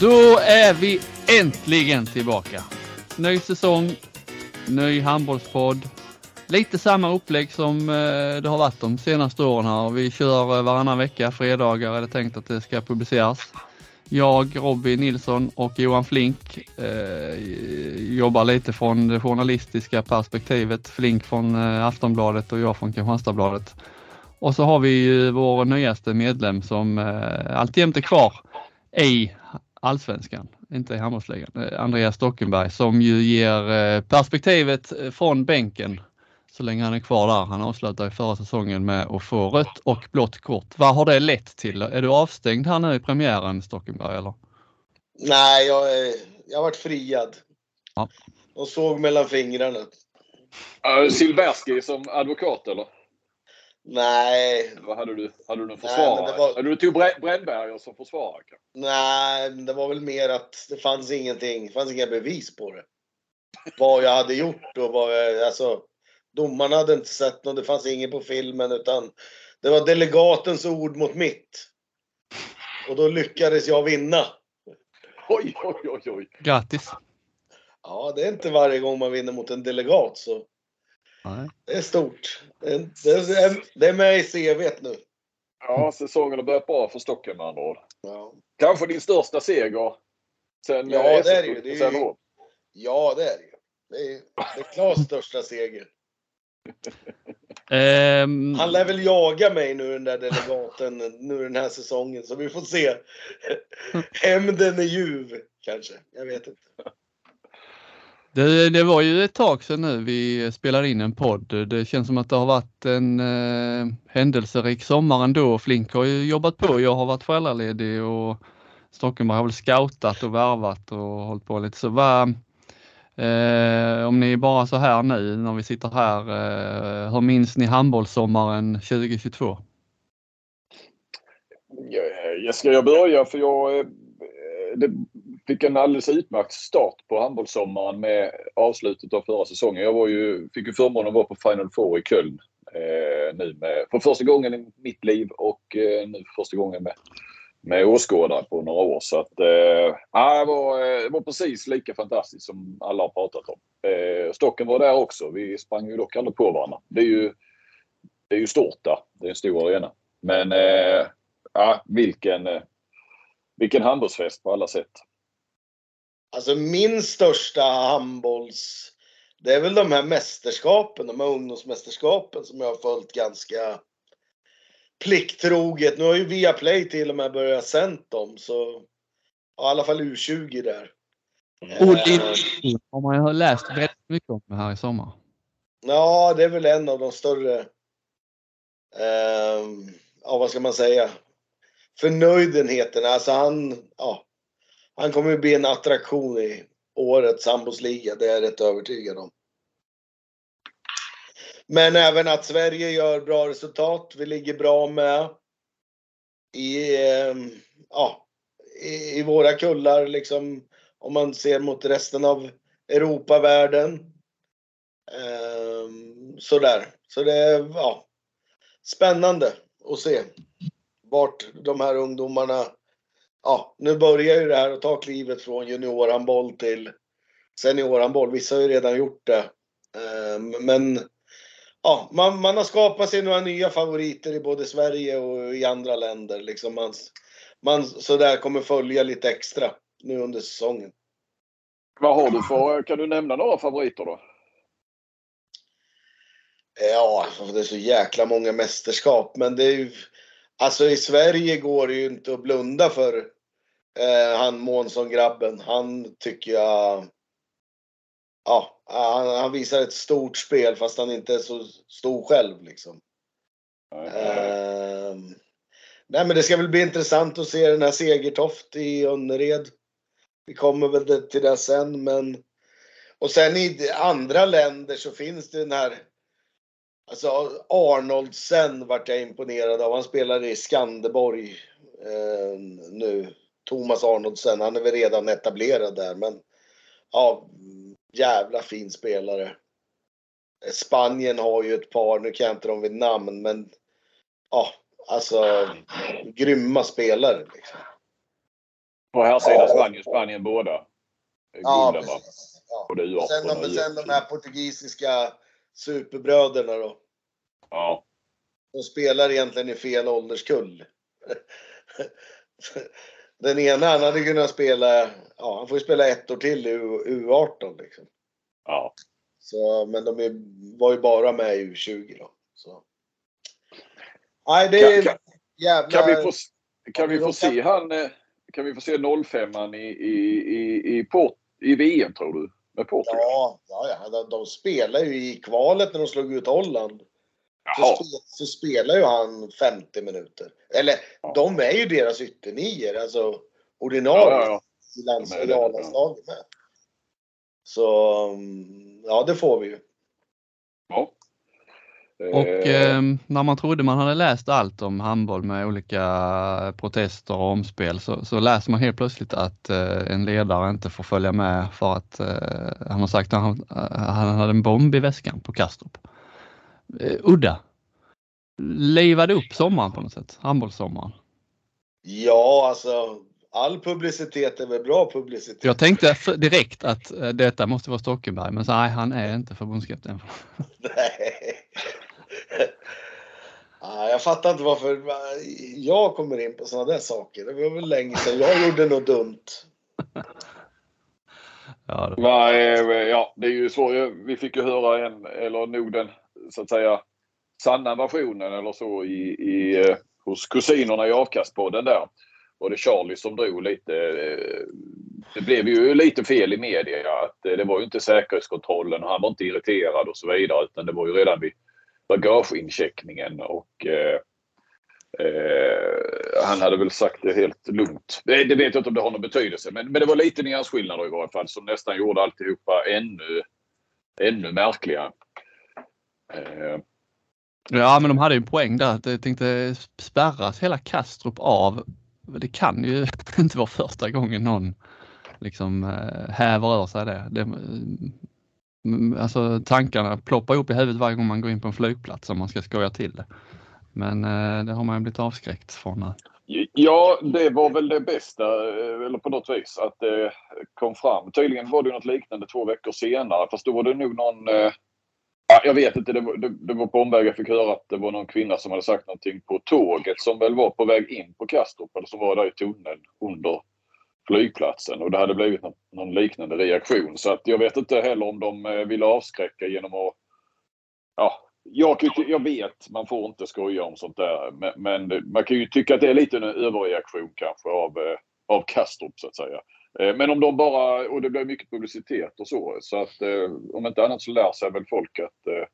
Då är vi äntligen tillbaka. Ny säsong, ny handbollspodd. Lite samma upplägg som eh, det har varit de senaste åren här. Vi kör eh, varannan vecka, fredagar är det tänkt att det ska publiceras. Jag, Robin Nilsson och Johan Flink eh, jobbar lite från det journalistiska perspektivet. Flink från eh, Aftonbladet och jag från Kristianstadsbladet. Och så har vi ju vår nyaste medlem som eh, alltjämt är kvar i allsvenskan, inte i handbollsligan. Eh, Andreas Stockenberg som ju ger eh, perspektivet eh, från bänken så länge han är kvar där. Han avslutade förra säsongen med att få rött och blått kort. Vad har det lett till? Är du avstängd här nu i premiären Stockenberg eller? Nej, jag, är, jag har varit friad. Ja. Och såg mellan fingrarna. Uh, Silbersky som advokat eller? Nej. Vad hade du? Hade du någon försvarare? Nej, var... Hade du tog Brännberger som försvarare? Nej, det var väl mer att det fanns ingenting. Det fanns inga bevis på det. Vad jag hade gjort och vad jag, alltså. Domarna hade inte sett något, det fanns inget på filmen utan det var delegatens ord mot mitt. Och då lyckades jag vinna. Oj, oj, oj, oj. Grattis! Ja, det är inte varje gång man vinner mot en delegat så. Nej. Det är stort. Det är, det är, med i CVt nu. Ja, säsongen har börjat bra för Stocken med andra ord. Ja, Kanske din största seger sen Ja, eh, det är det ju. Det är ja det är det ju. Det är, det är Klas största seger. Ehm, Han lär väl jaga mig nu den där delegaten nu den här säsongen så vi får se. Hämnden är ljuv kanske. Jag vet inte det, det var ju ett tag sedan nu vi spelade in en podd. Det känns som att det har varit en eh, händelserik sommar ändå. Flink har ju jobbat på. Jag har varit föräldraledig och Stockenberg har väl scoutat och värvat och hållit på lite. Så va, eh, om ni är bara så här nu när vi sitter här, eh, hur minns ni handbollssommaren 2022? Jag, eh, Jag ska jag börja för jag eh, det fick en alldeles utmärkt start på handbollssommaren med avslutet av förra säsongen. Jag var ju, fick ju förmånen att vara på Final Four i Köln eh, nu med, för första gången i mitt liv och eh, nu för första gången med, med åskådare på några år. Så att, eh, ja, det, var, eh, det var precis lika fantastiskt som alla har pratat om. Eh, Stocken var där också. Vi sprang ju dock aldrig på varandra. Det är ju, det är ju stort där. Det är en stor arena. Men eh, ja, vilken, eh, vilken handbollsfest på alla sätt. Alltså min största handbolls... Det är väl de här mästerskapen, de här ungdomsmästerskapen som jag har följt ganska plikttroget. Nu har ju Viaplay till och med börjat sänt dem så... Ja, I alla fall U20 där. Odin har man ju läst väldigt mycket om här i sommar. Ja, det är väl en av de större... ehm, ja, vad ska man säga? Förnöjdenheten. Alltså han... Ja, han kommer ju bli en attraktion i årets handbollsliga. Det är jag rätt övertygad om. Men även att Sverige gör bra resultat. Vi ligger bra med i, eh, ja, i, i våra kullar liksom. Om man ser mot resten av Europavärlden. Ehm, sådär. Så det är ja, spännande att se vart de här ungdomarna ja, nu börjar ju det här att ta klivet från juniorhandboll till seniorhandboll. Vissa har ju redan gjort det. Ehm, Men ja, man, man har skapat sig några nya favoriter i både Sverige och i andra länder. Liksom man, man sådär kommer följa lite extra nu under säsongen. Vad har du för, kan du nämna några favoriter då? Ja, det är så jäkla många mästerskap. Men det är ju, alltså i Sverige går det ju inte att blunda för eh, han Månsson-grabben. Han tycker jag, ja, han, han visar ett stort spel fast han inte är så stor själv liksom. Ehm, nej men det ska väl bli intressant att se den här Segertoft i Önnered. Vi kommer väl till det sen men och sen i andra länder så finns det den här Alltså Arnoldsen vart jag imponerad av. Han spelar i Skanderborg eh, nu. Thomas Arnoldsen. Han är väl redan etablerad där men ja, jävla fin spelare. Spanien har ju ett par, nu kan jag inte dem vid namn men ja, alltså grymma spelare. Liksom. På här sidan vann ju Spanien båda. Ja, precis. Ja. Både U18 Sen, de, och sen de U18. här portugisiska superbröderna då. Ja. De spelar egentligen i fel ålderskull. Den ena han hade kunnat spela, ja han får ju spela ett år till i U- U18 liksom. ja. Så, men de är, var ju bara med i U20 då. Så. Nej det är Kan- jävla... Kan vi få, kan vi få se han, eh, kan vi få se 05 i, i, i, i, Port, i VM tror du? Portugal? Ja, ja, ja de, de spelar ju i kvalet när de slog ut Holland. Så, Jaha. så spelar ju han 50 minuter. Eller Ja. de är ju deras ytternior, alltså ordinarie ja, ja. i lands- De är det, i A-landslaget med. Så mm, ja, det får vi ju. ja. Och Eh, eh, när man trodde man hade läst allt om handboll med olika protester och omspel så, så läser man helt plötsligt att eh, en ledare inte får följa med för att eh, han har sagt att han, han hade en bomb i väskan på Kastrup. Eh, udda. Livade upp sommaren på något sätt, handbollssommaren. Ja, alltså all publicitet är väl bra publicitet. Jag tänkte direkt att eh, detta måste vara Stockenberg men så, nej han är inte förbundskapten. Nej. Ja, jag fattar inte varför jag kommer in på sådana där saker. Det var väl länge sedan jag gjorde något dumt. Ja, det- Va, eh, ja, det är ju så. Vi fick ju höra en, eller nog den så att säga sanna versionen eller så i, i, eh, hos kusinerna i avkastpodden där. Och det Charlie som drog lite. eh, Det blev ju lite fel i media. Att det var ju inte säkerhetskontrollen och han var inte irriterad och så vidare. Utan det var ju redan vid bagageincheckningen och eh, eh, han hade väl sagt det helt lugnt. Det, det vet jag inte om det har någon betydelse. Men, men det var lite nyansskillnader i varje fall som nästan gjorde alltihopa ännu, ännu märkligare. Eh, Ja, men de hade ju en poäng där. att Jag tänkte spärras hela Kastrup av. Det kan ju inte vara första gången någon liksom eh, häver ur sig det. det Mm, alltså tankarna ploppar upp i huvudet varje gång man går in på en flygplats om man ska skoja till det. Men eh, det har man ju blivit avskräckt från. Ja, det var väl det bästa, eh, eller på något vis, att det kom fram. Tydligen var det något liknande två veckor senare, fast då var det nog någon... eh, Jag vet inte, det var, det, det var på omväg jag fick höra att det var någon kvinna som hade sagt någonting på tåget som väl var på väg in på Kastrup, eller som var där i tunneln under flygplatsen. Och det hade blivit någon, liknande reaktion. Så att jag vet inte heller om de eh, ville avskräcka genom att... Ja, jag, kan ju ty- jag vet, man får inte skoja om sånt där. Men, men man kan ju tycka att det är lite en överreaktion kanske av, eh, av Kastrup så att säga. Eh, Men om de bara, och det blir mycket publicitet och så. Så att om inte annat så lär sig väl folk att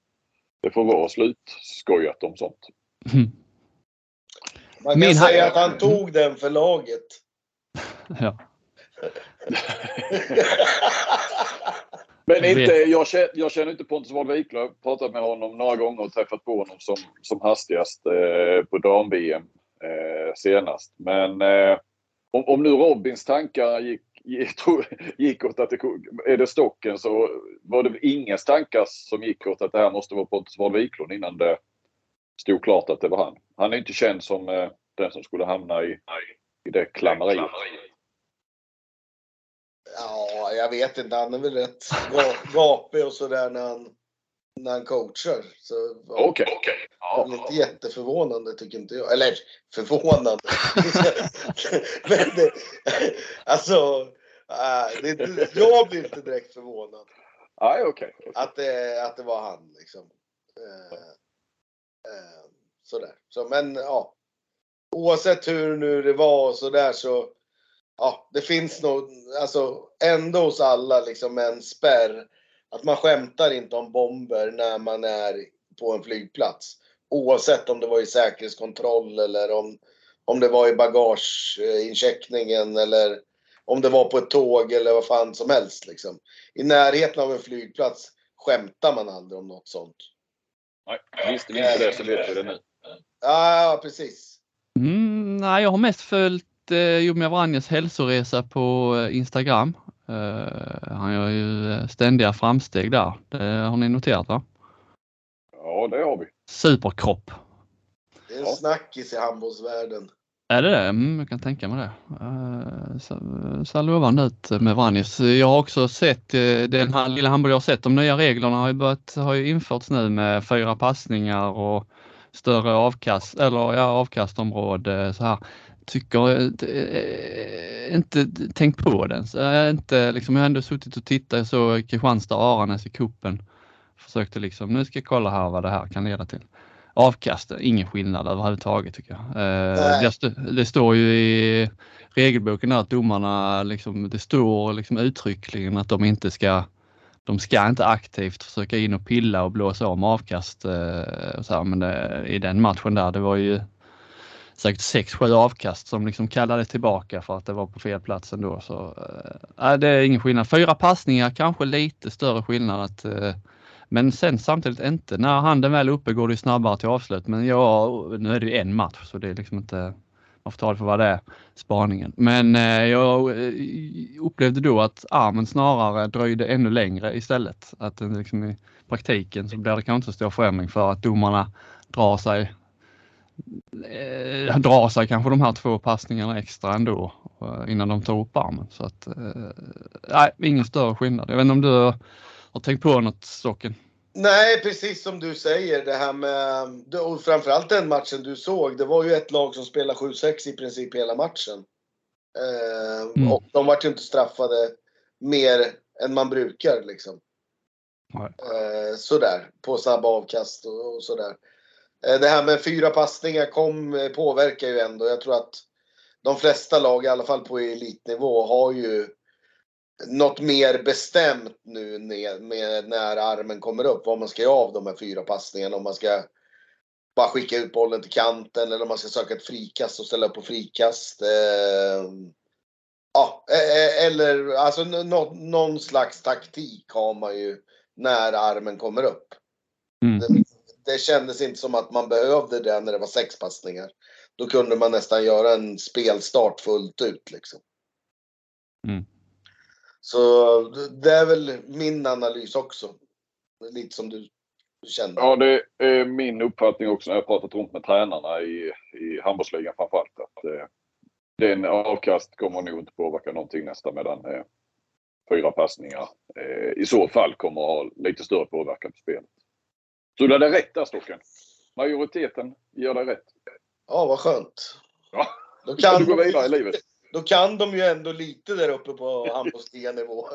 det får vara slutskojat om sånt. Man kan Min säga att han tog den för laget. Ja. Men inte, jag, känner, jag känner inte Pontus. Jag har pratat med honom några gånger och träffat på honom som, som hastigast eh, på dam-VM eh, senast. Men eh, om, om nu Robins tankar gick, gick, åt att det är det stocken så var det inga tankar som gick åt att det här måste vara Pontus Ward Wiklund innan det stod klart att det var han. Han är inte känd som eh, den som skulle hamna i, i det klammeriet. Ja, jag vet inte. Han är väl rätt ga- gapig och sådär när han, när han coachar. Ja, Okej. Det Ja. är inte jätteförvånande tycker inte jag. Eller förvånande. Men det, alltså, äh, det, jag blir inte direkt förvånad Nej, okej. att det, att det var han. Liksom. Eh, eh, sådär. Så, men ja. Oavsett hur nu det var och sådär så. Ja, det finns nog alltså ändå hos alla liksom en spärr. Att man skämtar inte om bomber när man är på en flygplats. Oavsett om det var i säkerhetskontroll eller om, om det var i bagageincheckningen eller om det var på ett tåg eller vad fan som helst. Liksom. I närheten av en flygplats skämtar man aldrig om något sånt. Nej, visste vi inte det så vet vi det nu. Ja, precis. Mm, nej, jag har mest följt eh, Jomia Vranjes hälsoresa på eh, Instagram. Eh, han gör ju eh, ständiga framsteg där. Det har ni noterat va? Ja, det har vi. Superkropp. Det är en snackis i handbollsvärlden. Är det det? Mm, jag kan tänka mig det. Uh, ser, ser lovande ut med Vranjes. Jag har också sett uh, den här lilla handboll jag har sett. De nya reglerna har ju, börjat, har ju införts nu med fyra passningar och större avkast eller ja, avkastområde så här. Tycker äh, inte tänkt på den. Så jag, inte, liksom, jag har ändå suttit och tittat. Jag såg Kristianstad-Aranäs i kuppen Försökte liksom, nu ska jag kolla här vad det här kan leda till avkast, ingen skillnad överhuvudtaget tycker jag. Eh, det, det, står ju i regelboken att domarna, liksom, det står liksom uttryckligen att de inte ska de ska inte aktivt försöka in och pilla och blåsa om avkast. Eh, så här, men det, i den matchen där, det var ju säkert 6-7 avkast som liksom kallade tillbaka för att det var på fel plats ändå. Så, äh, det är ingen skillnad. Fyra passningar, kanske lite större skillnad att äh, men sen samtidigt inte. När handen väl är uppe går det snabbare till avslut. Men ja, nu är det ju en match så det är liksom inte, man får ta det för vad det är, spaningen. Men eh, jag eh, upplevde då att armen snarare dröjde ännu längre istället. Att liksom i praktiken så blir det kanske inte så stor förändring för att domarna drar sig eh, drar sig kanske de här två passningarna extra ändå eh, innan de tar upp armen. Så att, eh, nej, ingen större skillnad. Jag vet inte om du har tänkt på något Stocken? Nej, precis som du säger. Det här med, och framförallt den matchen du såg. Det var ju ett lag som spelade 7-6 i princip hela matchen. Eh, mm. Och de vart ju inte straffade mer än man brukar liksom. Eh, sådär, på snabba avkast och, och sådär. Eh, det här med fyra passningar kom, eh, påverkar ju ändå. Jag tror att de flesta lag, i alla fall på elitnivå, har ju något mer bestämt nu med, när armen kommer upp. Vad man ska göra av de här fyra passningarna. Om man ska bara skicka ut bollen till kanten eller om man ska söka ett frikast och ställa upp på frikast. Eh, ja, eller alltså någon slags taktik har man ju när armen kommer upp. Mm. Det, kändes inte som att man behövde det när det var sex passningar. Då kunde man nästan göra en spelstart fullt ut liksom. Mm. Så det är väl min analys också. Lite som du kände. Ja, det är min uppfattning också när jag pratat runt med tränarna i, i handbollsligan framförallt. Att eh, den avkast kommer nog inte påverka någonting nästa medan eh, fyra passningar eh, i så fall kommer att ha lite större påverkan på spelet. Så du hade rätt där Stocken. Majoriteten ger dig rätt. Ja, vad skönt. Ja, då kan du gå vidare i livet. Då kan de ju ändå lite där uppe på handbollsliganivå.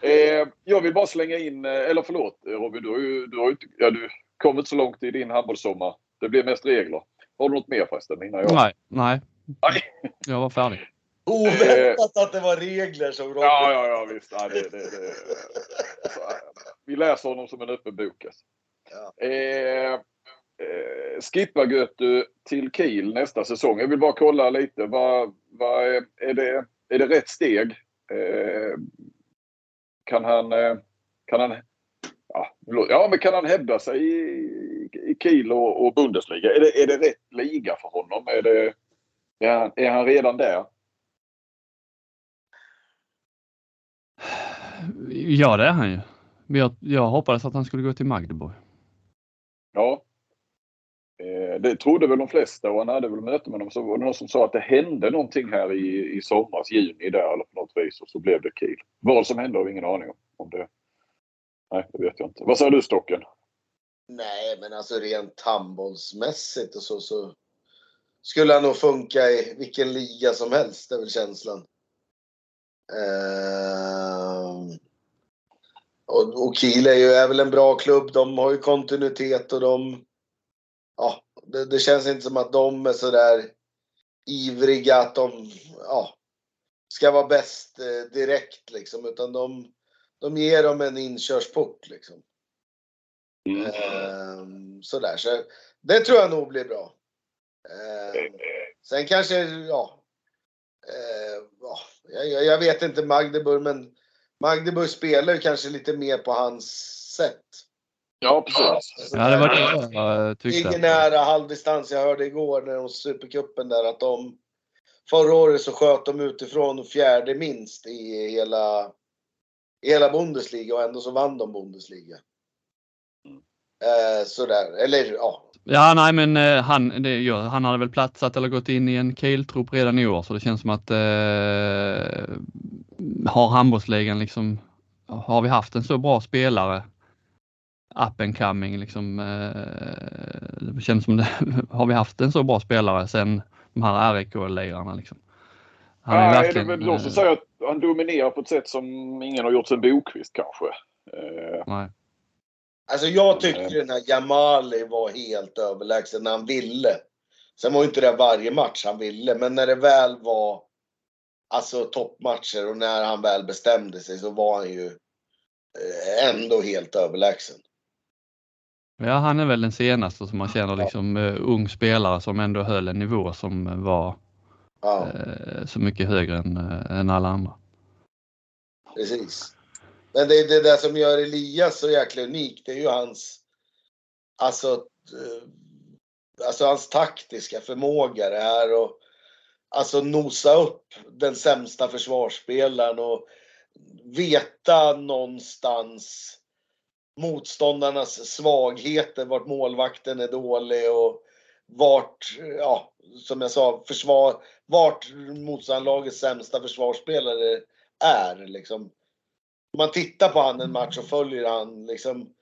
eh, jag vill bara slänga in, eh, eller förlåt Robin, du har ju, du har ju ja, du kommit så långt i din handbollssommar. Det blir mest regler. Har du något mer förresten innan jag? Nej, nej. nej. Jag var färdig. Oväntat att det var regler som Robin. Ja, ja, ja visst. Ja, det, det, det. Vi läser honom som en öppen bok. Alltså. Ja. Eh, eh, skippar Götu till Kiel nästa säsong. Jag vill bara kolla lite. Vad, vad är, är, det, är det rätt steg? Eh, kan han... Eh, kan han ja, ja, men kan han hävda sig i, i Kiel och, och Bundesliga? Är det, är det rätt liga för honom? Är, det, är, han, är han redan där? Ja, det är han ju. Jag, jag hoppades att han skulle gå till Magdeburg. Ja, Eh, det trodde väl de flesta och han hade väl möte med dem. Så var det någon som sa att det hände någonting här i, i somras, juni där eller på något vis och så blev det Kiel. Vad som hände har vi ingen aning om. om det. Nej, det vet jag inte. Vad säger du Stocken? Nej, men alltså rent handbollsmässigt och så, så skulle han nog funka i vilken liga som helst, det är väl känslan. Uh, och, och Kiel är ju är väl en bra klubb. De har ju kontinuitet och de ja, det, det, känns inte som att de är sådär ivriga att de ja, ska vara bäst eh, direkt liksom. Utan de, de ger dem en inkörsport liksom. Mm. Eh, sådär. Så det tror jag nog blir bra. Eh, sen kanske, ja. Eh, jag, jag, vet inte Magdeburg, men Magdeburg spelar ju kanske lite mer på hans sätt. Ja, precis. Ja, det var det jag tyckte. Ingen nära halvdistans. Jag hörde igår när de Supercupen där att de Förra året så sköt de utifrån fjärde minst i hela, i hela Bundesliga och ändå så vann de Bundesliga. Eh, sådär, eller ja. Ja, nej, men eh, han, det, ja, han hade väl platsat eller gått in i en Kiel-trupp redan i år så det känns som att eh, har handbollsligan liksom, har vi haft en så bra spelare up and coming liksom, eh, det känns som det, har vi haft en så bra spelare sen de här RIK-lirarna liksom. Han är Nej, verkligen, det är väl de som säger att han dominerar på ett sätt som ingen har gjort sen Bokvist kanske. Eh, nej. Alltså jag tyckte den här Jamali var helt överlägsen när han ville. Sen var ju inte det varje match han ville, men när det väl var alltså toppmatcher och när han väl bestämde sig så var han ju eh, ändå helt överlägsen. Ja, han är väl den senaste som man känner liksom uh, ung spelare som ändå höll en nivå som var ja. uh, så mycket högre än, än alla andra. Precis. Men det, är det där som gör Elias så jäkla unik, det är ju hans, alltså, eh, alltså hans taktiska förmåga det här och alltså nosa upp den sämsta försvarsspelaren och veta någonstans motståndarnas svagheter, vart målvakten är dålig och vart, ja, som jag sa, försvar, vart motståndarlagets sämsta försvarsspelare är. Liksom. Om man tittar på han en match och följer han liksom,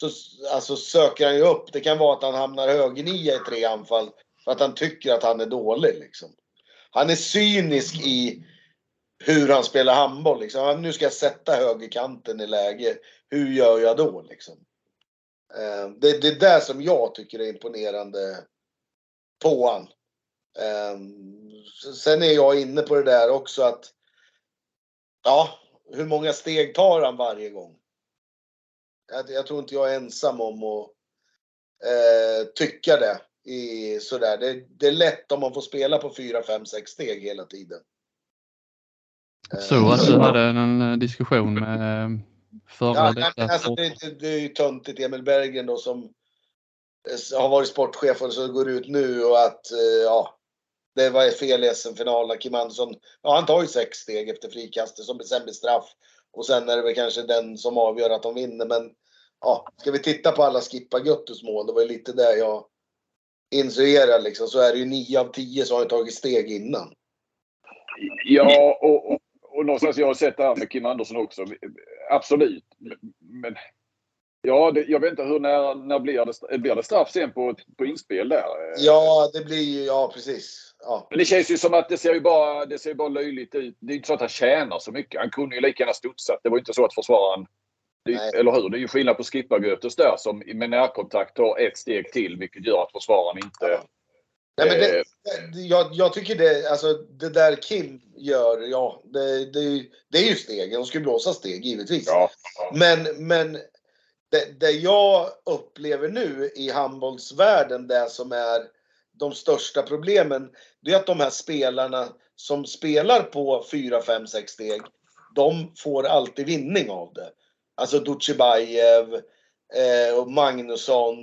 så alltså, söker han ju upp. Det kan vara att han hamnar högernia i tre anfall för att han tycker att han är dålig. Liksom. Han är cynisk i hur han spelar handboll. Liksom. Nu ska jag sätta högerkanten i läge. Hur gör jag då? Liksom? Eh, det, det är det som jag tycker är imponerande på han. Eh, sen är jag inne på det där också att ja, hur många steg tar han varje gång? Jag, jag tror inte jag är ensam om att eh, tycka det. I, sådär. Det, det är lätt om man får spela på 4, 5, 6 steg hela tiden. Så att du hade en eh, diskussion med eh, förra ja, alltså, det, det, det är ju töntigt Emil Bergen då som eh, har varit sportchef och så går ut nu och att ja, det var fel i SM-finalen. Kim Andersson, ja han tar ju sex steg efter frikastet som sen blir straff. Och sen är det väl kanske den som avgör att de vinner. Men ja, ska vi titta på alla Skippa Göttus mål, det var ju lite där jag insinuerade liksom, så är det ju 9 av 10 som har tagit steg innan. Ja, och, och, och någonstans jag har sett det här med Kim Andersson också. Absolut. Men ja, det, jag vet inte hur när, när blir, det, blir det straff sen på, på inspel där? Ja, det blir ju, ja precis. Ja. Men det känns ju som att det ser ju bara, det ser bara löjligt ut. Det är inte så att han tjänar så mycket. Han kunde ju lika gärna studsat. Det var inte så att försvararen det, eller hur? Det är ju skillnad på Skippa-Götus där som med närkontakt tar ett steg till vilket gör att försvararen inte... Ja. Nej, men det, eh, jag, jag, tycker det, alltså det där Kim gör, ja, det, det, det är ju steg. De ska blåsa steg givetvis. Ja. Men, men det, det jag upplever nu i handbollsvärlden, det som är de största problemen, det är att de här spelarna som spelar på 4, 5, 6 steg, de får alltid vinning av det. Alltså Dutjebajev, eh, Magnusson,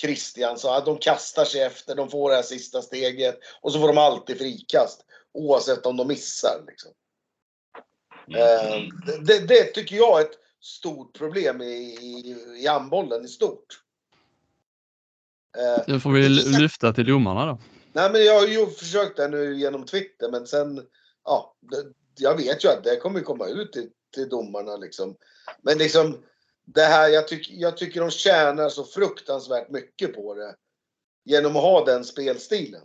Kristiansson. De kastar sig efter, de får det här sista steget och så får de alltid frikast. Oavsett om de missar. Liksom. Eh, det, det, tycker jag är ett stort problem i, i, handbollen i stort. Eh, det får vi lyfta till domarna då. Nej men jag har ju försökt det nu genom Twitter men sen, ja, jag vet ju att det kommer komma ut till, till domarna liksom. Men liksom det här, jag, tyck, jag tycker de tjänar så fruktansvärt mycket på det. Genom att ha den spelstilen.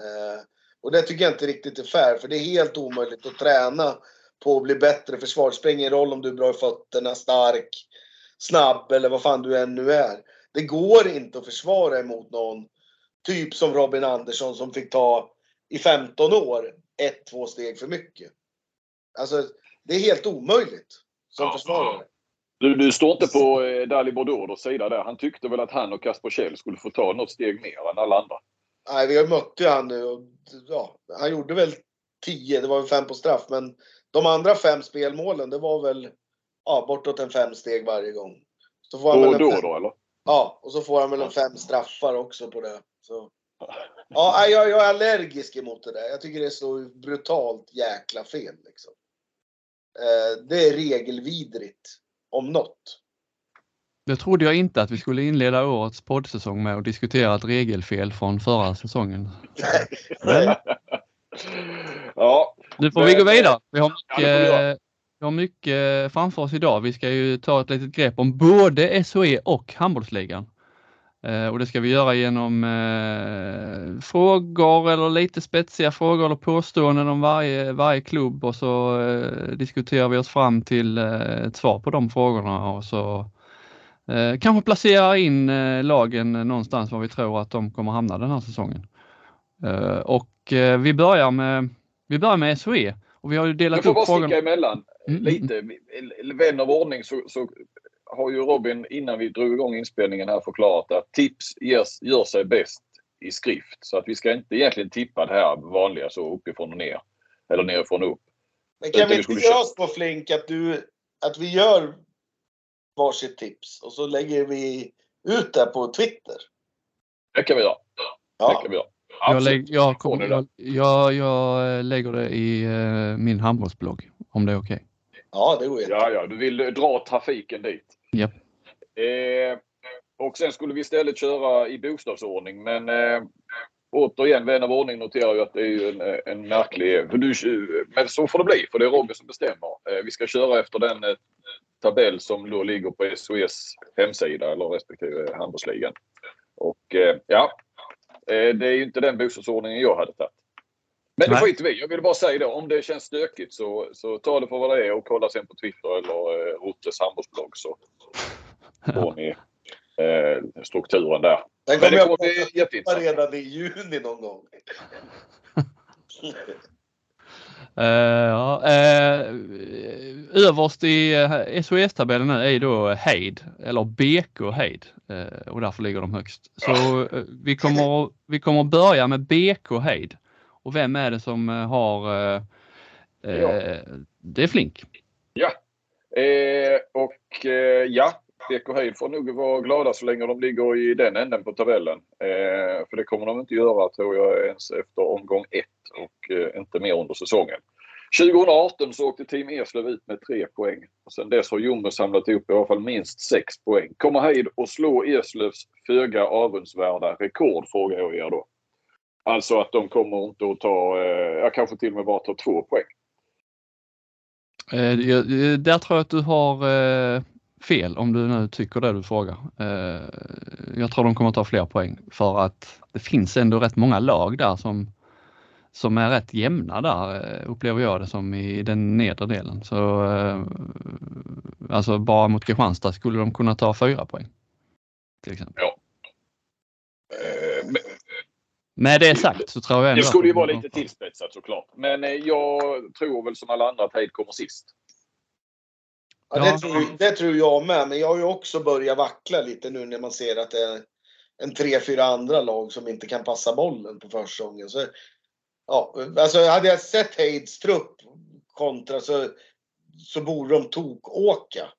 Eh, och det tycker jag inte riktigt är fair, för det är helt omöjligt att träna på att bli bättre försvar. Det spelar ingen roll om du är bra i fötterna, stark, snabb eller vad fan du än nu är. Det går inte att försvara emot någon, typ som Robin Andersson som fick ta i 15 år ett, två steg för mycket. Alltså, det är helt omöjligt som ja. försvarare. Du, du står inte på eh, Dali Bordodos sida där. Han tyckte väl att han och Kasper Kjell skulle få ta något steg mer än alla andra. Nej, vi har mött ju han nu och ja, han gjorde väl 10, det var väl fem på straff, men de andra fem spelmålen, det var väl ja, bortåt en fem steg varje gång. Så får han och då fem, då eller? Ja, och så får han väl en fem straffar också på det. Så. Ja, jag, jag är allergisk emot det där. Jag tycker det är så brutalt jäkla fel. Liksom. Eh, det är regelvidrigt om något. Det trodde jag inte att vi skulle inleda årets poddsäsong med att diskutera ett regelfel från förra säsongen. Men Ja, nu får vi gå Men, vidare. Vi har ja, det får vi mycket, har mycket framför oss idag. Vi ska ju ta ett litet grepp om både SOE och handbollsligan. Eh, Och det ska vi göra genom eh, frågor eller lite spetsiga frågor eller påståenden om varje, varje klubb och så eh, diskuterar vi oss fram till eh, ett svar på de frågorna och så eh, kanske placera in eh, lagen någonstans var vi tror att de kommer hamna den här säsongen. Eh, och eh, vi börjar med, vi börjar med SOE och vi har ju jag delat får upp bara sticka emellan Mm, lite. Vän av ordning så, så har ju Robin innan vi drog igång inspelningen här förklarat att tips görs, gör sig bäst i skrift. Så att vi ska inte egentligen tippa det här vanliga så uppifrån och ner. Eller nerifrån och upp. Men kan vi inte göra köra- så Flink att, du, att vi gör varsitt tips och så lägger vi ut det på Twitter? Det kan vi göra. Det Ja, kan vi göra. Jag, lägg, jag, det? jag, jag, jag eh, lägger det i eh, min handbollsblogg om det är okej. ja det går. Ja, ja, du vill dra trafiken dit. Japp. Eh, och sen skulle vi istället köra i bokstavsordning men eh, återigen, vän av ordning noterar ju att det är en, en märklig... För du, men så får det bli, för det är Robin som bestämmer. Eh, vi ska köra efter den eh, tabell som då ligger på SOS hemsida eller respektive handbollsligan. Och eh, ja, eh, det är ju inte den bokstavsordningen jag hade tagit. Men det skiter vi. Jag vill bara säga det, om det känns stökigt så, så ta det för vad det är och kolla sen på Twitter eller eh, Rottes handbollsblogg så får ni eh, strukturen där. Den Men kommer det jag kommer på bli att jätteintressant. redan i juni någon gång. Eh, ja, eh, överst i eh, SOS-tabellen nu är då Heid eller BK Heid och därför ligger de högst. Så vi kommer, vi kommer börja med BK Heid. Och vem är det som har Ja. Det är Flink. Eh, och eh, ja, BK Höjd får nog vara glada så länge de ligger i den änden på tabellen. Eh, för det kommer de inte göra tror jag ens efter omgång ett och eh, inte mer under säsongen. 2018 så åkte Team Eslöv ut med tre poäng. Och sen dess har Jumbo samlat ihop i alla fall minst sex poäng. Kommer Heid att slå Eslövs föga avundsvärda rekord frågar jag er då. Alltså att de kommer inte att ta, eh, ja kanske till och med bara ta två poäng. Eh, eh där tror jag att du har eh, fel om du nu tycker det du frågar. Eh, jag tror de kommer ta fler poäng för att det finns ändå rätt många lag där som, som är rätt jämna där eh, upplever jag det som i den nedre delen. Så eh, alltså bara mot Kristianstad skulle de kunna ta fyra poäng. Till exempel. Men- Med det sagt så tror jag ändå Det skulle ju vara lite tillspetsat såklart. Men jag tror väl som alla andra att Heid kommer sist. Ja, det, tror, det tror jag med, men jag har ju också börjat vackla lite nu när man ser att det är en tre, fyra andra lag som inte kan passa bollen på försäsongen. Så, ja, alltså hade jag sett Heids trupp kontra så, så borde de tok-åka.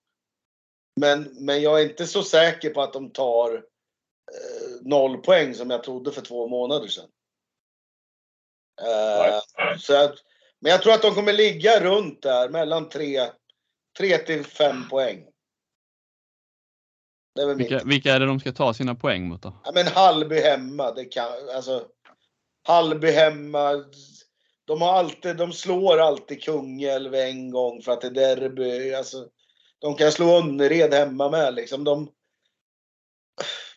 Men, men jag är inte så säker på att de tar eh, noll poäng som jag trodde för två månader sedan. Eh, så jag, men jag tror att de kommer ligga runt där mellan tre, tre till fem poäng. Det är väl Vilka, mitt. vilka är det de ska ta sina poäng mot då? Ja, men Hallby hemma, det kan, alltså. Hallby hemma. De har alltid, de slår alltid Kungälv en gång för att det är derby. Alltså, de kan slå Önnered hemma med liksom. De,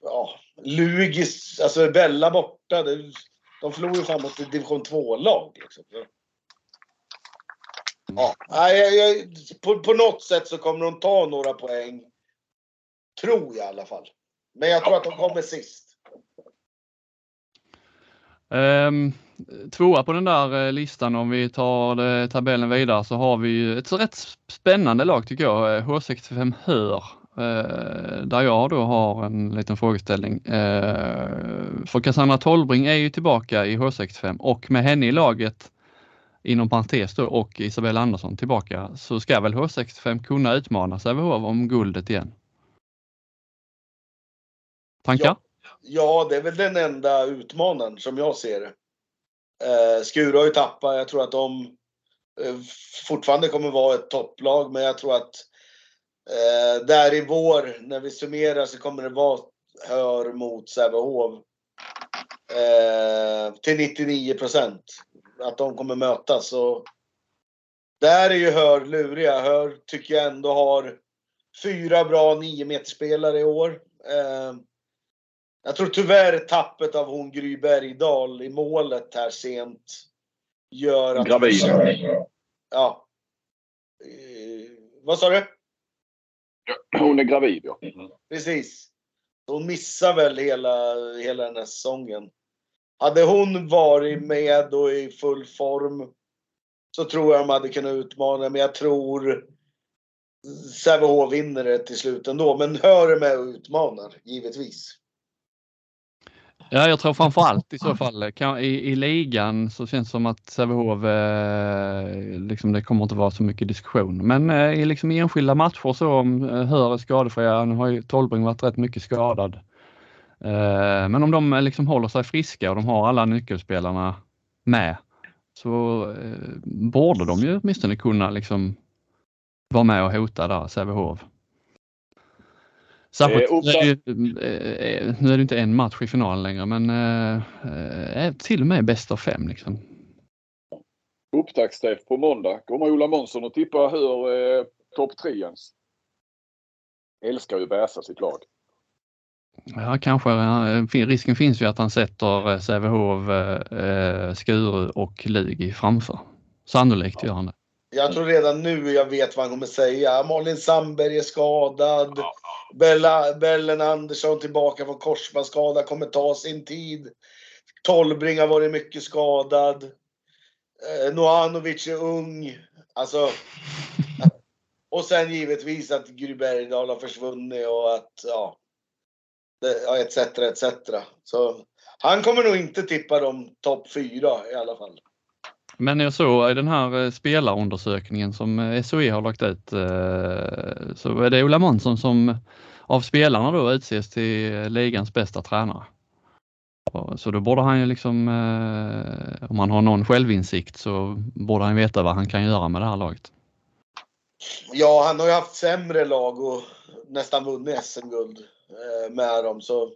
ja, Lugis, alltså Bella borta. Det, de förlorar ju framåt ett division 2-lag. Liksom. Ja, jag, jag, på, på något sätt så kommer de ta några poäng. Tror jag i alla fall. Men jag tror att de kommer sist. Um, tvåa på den där eh, listan om vi tar det, tabellen vidare så har vi ju ett rätt spännande lag tycker jag, eh, H65 Hör. Uh, där jag då har en liten frågeställning. Uh, för Cassandra Tolbring är ju tillbaka i H65 och med henne i laget inom parentes då och Isabella Andersson tillbaka så ska väl H65 kunna utmana Sävehof om guldet igen. Tankar? Ja. Ja, det är väl den enda utmanaren som jag ser det. Eh, Skuru har ju tappat. Jag tror att de eh, fortfarande kommer vara ett topplag, men jag tror att Eh, där i vår, när vi summerar, så kommer det vara Hör mot Sävehof. Eh, till 99 procent. Att de kommer mötas. Och där är ju Hör luriga. Hör tycker jag ändå har fyra bra 9 meterspelare i år. Eh, jag tror tyvärr tappet av hon Gry Bergdahl i målet här sent gör att... Gravid. Ja. Eh, vad sa du? Hon är gravid ja. Precis. Hon missar väl hela, hela den här säsongen. Hade hon varit med och i full form så tror jag de hade kunnat utmana, men jag tror Sävehof vinner det till slut ändå. Men Hör är med och utmanar, givetvis. Ja, jag tror framförallt i så fall kan, i, i ligan så känns det som att Sävehof, eh, liksom det kommer inte vara så mycket diskussion. Men eh, i liksom enskilda matcher så om eh, Hör är skadefria, nu har ju Tolbring varit rätt mycket skadad. Eh, men om de eh, liksom håller sig friska och de har alla nyckelspelarna med så eh, borde de ju åtminstone kunna liksom vara med och hota där, Sävehof. Särskilt, Eh, nu, är det inte en match i finalen längre men eh, till och med bäst av fem. Liksom. Upptaktsträff på måndag. Kommer Ola Månsson och tippar hur eh, topp tre ens. Älskar ju Bäsa sitt lag. Ja, kanske. eh, Risken finns ju att han sätter eh, Sävehof, eh, Skuru och Lugi framför. Sannolikt gör han det. Jag tror redan nu jag vet vad han kommer säga. Malin Sandberg är skadad. Bella, Bellen Andersson tillbaka från korsbandsskada, kommer ta sin tid. Tolbring har varit mycket skadad. Eh, Noanovic är ung. Alltså. Och sen givetvis att Gry Bergdahl har försvunnit och att, ja. Ja, etc, etc. Så han kommer nog inte tippa de topp fyra i alla fall. Men jag såg i den här eh, spelarundersökningen som eh, SOE har lagt ut eh, så är det Ola Månsson som av spelarna då utses till ligans bästa tränare. Så då borde han ju liksom, om han har någon självinsikt så borde han veta vad han kan göra med det här laget. Ja, han har ju haft sämre lag och nästan vunnit SM-guld med dem. Så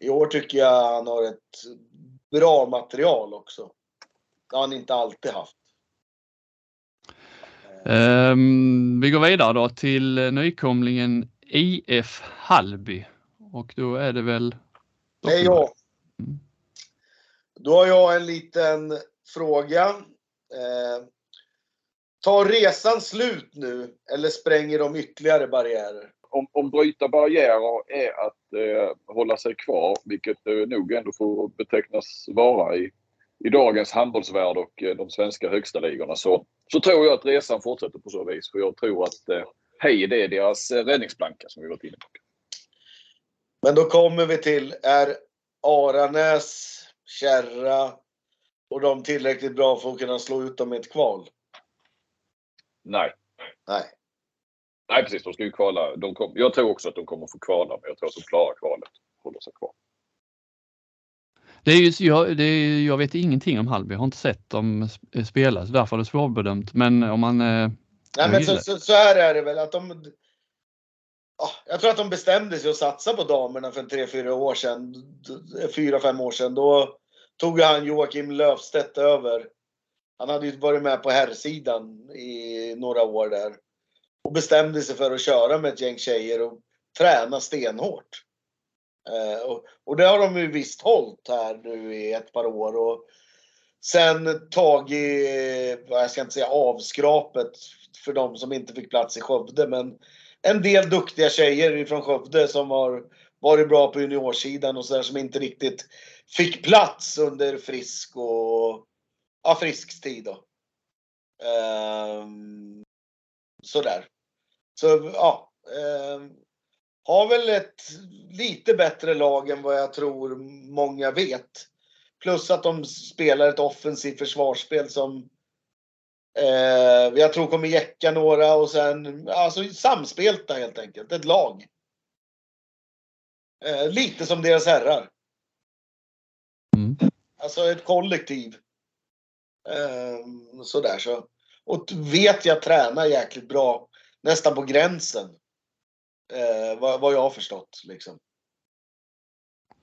i år tycker jag han har ett bra material också. Det har han inte alltid haft. Ehm, vi går vidare då till eh, nykomlingen IF Hallby och då är det väl Det är jag. Mm. Då har jag en liten fråga. Eh, tar resan slut nu eller spränger de ytterligare barriärer? Om, om bryta barriärer är att eh, hålla sig kvar, vilket eh, nog ändå får betecknas vara i, i dagens handbollsvärld och eh, de svenska högsta ligorna, så, så tror jag att resan fortsätter på så vis. För jag tror att eh, hej, det är deras eh, räddningsplanka som vi varit inne på. Men då kommer vi till, är Aranäs, Kärra och de tillräckligt bra för att kunna slå ut dem i ett kval? Nej. Nej. Nej precis, de ska ju kvala. De kom, jag tror också att de kommer få kvala, men jag tror att de klarar kvalet. Håller sig kvar. Det är ju, jag, det är, jag vet ingenting om Hallby, jag har inte sett dem sp- spela, så därför är det svårbedömt. Men om man... Eh, Nej, Jag men så, så, så här är det väl att de... Ja, jag tror att de bestämde sig att satsa på damerna för en tre, fyra år sedan. D- Fyra, fem år sedan. Då tog han Joakim Löfstedt över. Han hade ju varit med på herrsidan i några år där. Och bestämde sig för att köra med ett gäng tjejer och träna stenhårt. Eh, och, och det har de ju visst hållit här nu i ett par år. Och sen tagit, vad jag ska inte säga avskrapet för de som inte fick plats i Skövde. Men en del duktiga tjejer från Skövde som har varit bra på juniorsidan och sådär som inte riktigt fick plats under Frisk och ja, Frisks tid då. Ehm, sådär. Så ja. ehm, har väl ett lite bättre lag än vad jag tror många vet. Plus att de spelar ett offensivt försvarsspel som eh, jag tror kommer jäcka några och sen alltså samspelta helt enkelt. Ett lag. Eh, lite som deras herrar. mm. Alltså ett kollektiv. Eh, sådär så. Och vet jag tränar jäkligt bra. Nästan på gränsen. Eh, vad, vad jag har förstått liksom.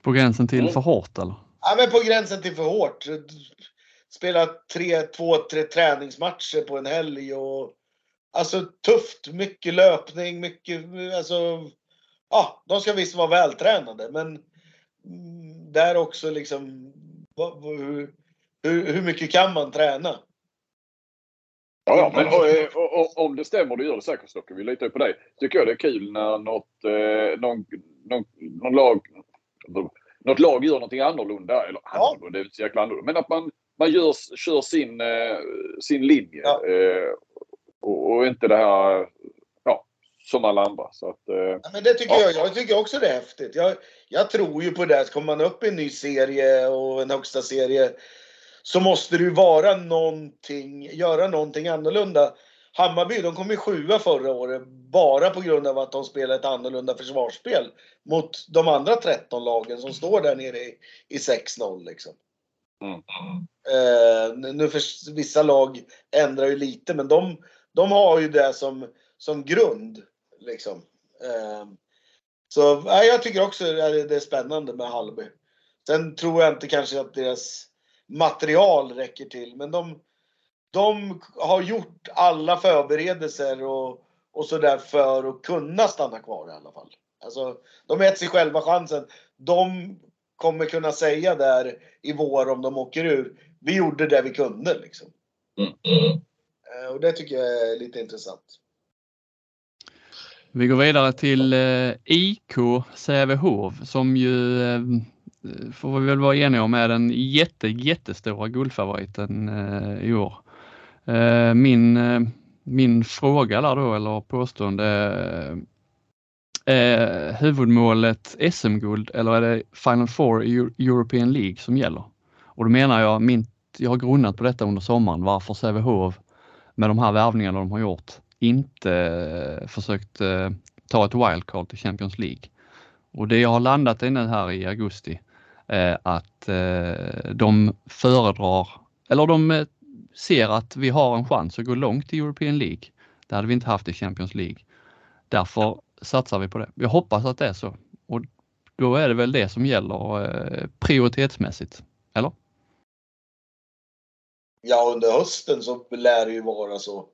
På gränsen till Mm. för hårt eller? Ja, men på gränsen till för hårt. Spela tre, två, tre träningsmatcher på en helg och alltså tufft. Mycket löpning, mycket, alltså. Ja, de ska visst vara vältränade, men där också liksom. Hur, hur mycket kan man träna? Ja, ja, men och, eh, och, och, om det stämmer, det gör det säkert Stocke. Vi litar ju på dig. Tycker jag det är kul när något, eh, någon, någon, någon lag, något lag gör någonting annorlunda. Eller Ja. annorlunda, det är inte så jäkla annorlunda. Men att man, man gör, kör sin, eh, sin linje. Ja. Eh, och, och inte det här ja, som alla andra. Så att, eh, Ja, men det tycker Ja. jag. Jag tycker också det är häftigt. Jag, jag tror ju på det. att Kommer man upp i en ny serie och en högsta serie så måste ju vara någonting, göra någonting annorlunda. Hammarby, de kom ju sjua förra året bara på grund av att de spelar ett annorlunda försvarsspel mot de andra 13 lagen som står där nere i, i 6-0 liksom. Mm. Eh, nu för vissa lag ändrar ju lite, men de, de har ju det som, som grund. Liksom. Eh, så nej, jag tycker också att det är spännande med Hallby. Sen tror jag inte kanske att deras material räcker till, men de, de har gjort alla förberedelser och, och sådär för att kunna stanna kvar i alla fall. Alltså, de har gett sig själva chansen. De kommer kunna säga där i vår om de åker ur. Vi gjorde det vi kunde liksom. Mm. Och det tycker jag är lite intressant. Vi går vidare till eh, IK Sävehof som ju eh, Eh, får vi väl vara eniga om är den jätte, jättestora guldfavoriten eh, i år. Eh, min, eh, min fråga där då, eller påstående, eh, är huvudmålet SM-guld eller är det Final Four i European League som gäller? Och då menar jag, min, jag har grunnat på detta under sommaren, varför Sävehof med de här värvningarna de har gjort inte eh, försökt eh, ta ett wildcard till Champions League. Och det jag har landat i nu här i augusti Eh, att eh, de föredrar, eller de eh, ser att vi har en chans att gå långt i European League. Det hade vi inte haft i Champions League. Därför satsar vi på det. Jag hoppas att det är så. Och då är det väl det som gäller prioritetsmässigt. Eller? Ja, under hösten så lär det ju vara så.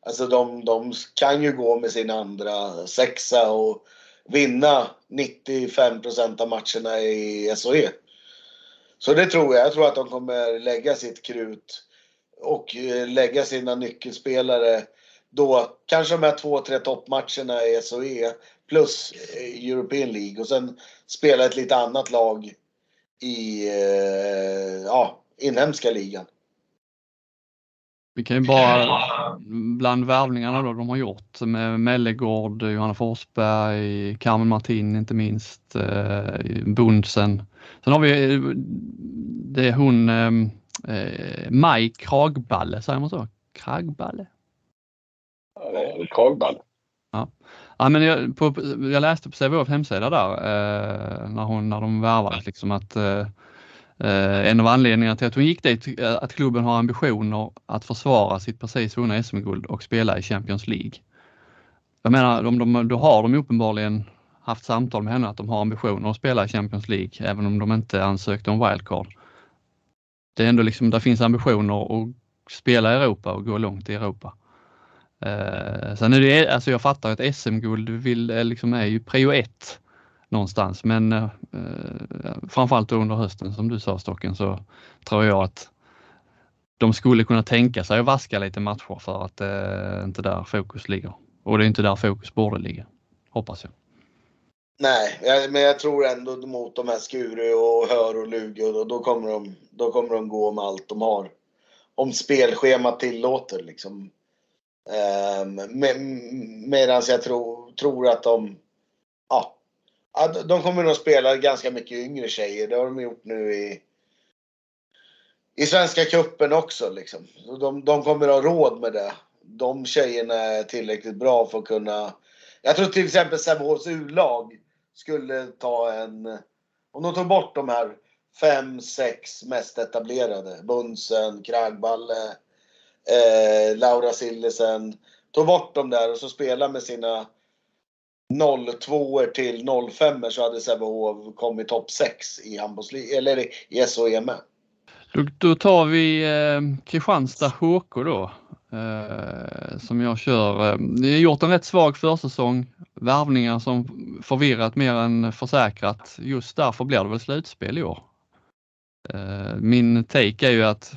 Alltså de, de kan ju gå med sin andra sexa och vinna 95 procent av matcherna i SHE. Så det tror jag. Jag tror att de kommer lägga sitt krut och eh, lägga sina nyckelspelare då kanske de här två, tre toppmatcherna i SHE plus eh, European League och sen spela ett lite annat lag i eh, ja, inhemska ligan. Vi kan ju bara bland värvningarna då de har gjort med Mellegård, Johanna Forsberg, Carmen Martin inte minst, eh, Bundsen. Sen har vi eh, det är hon eh, Maj Kragballe, säger man så? Kragballe? eh, kragball. Ja, men jag, på, jag läste på Sävehof hemsida där eh, när, hon, när de värvades liksom att eh, eh, Eh, en av anledningarna till att hon gick dit eh, att klubben har ambitioner att försvara sitt precis vunna SM-guld och spela i Champions League. Jag menar, de, de, då har de uppenbarligen haft samtal med henne att de har ambitioner att spela i Champions League även om de inte ansökte om wildcard. Det är ändå liksom, där finns ambitioner att spela i Europa och gå långt i Europa. Eh, sen är det, alltså jag fattar att SM-guld vill, eh, liksom är ju prio ett någonstans men eh, eh framförallt under hösten som du sa Stocken så tror jag att de skulle kunna tänka sig att vaska lite matcher för att det är inte där fokus ligger. Och det är inte där fokus borde ligga, hoppas jag. Nej, jag- men jag tror ändå mot de här Skuru och Hör och Lugi och då kommer de, då kommer de gå med allt de har. Om spelschemat tillåter liksom. Ehm, um, med, Medan jag tror, tror att de, ja, ja, de kommer nog spela ganska mycket yngre tjejer. Det har de gjort nu i, i Svenska cupen också liksom. Så de, de kommer ha råd med det. De tjejerna är tillräckligt bra för att kunna jag tror till exempel Sävehofs U-lag skulle ta en... Om de tog bort de här fem, sex mest etablerade. Bunsen, Kragballe, eh, Laura Sillesen. Tog bort dem där och så spela med sina 02 till 05 så hade Sävehof kommit topp 6 i handbollsligan, eller i SHE med. Då, då tar vi eh, Kristianstad HK då. Eh, som jag kör. Eh, ni har gjort en rätt svag försäsong. Värvningar som förvirrat mer än försäkrat. Just därför blir det väl slutspel i år. Eh, min take är ju att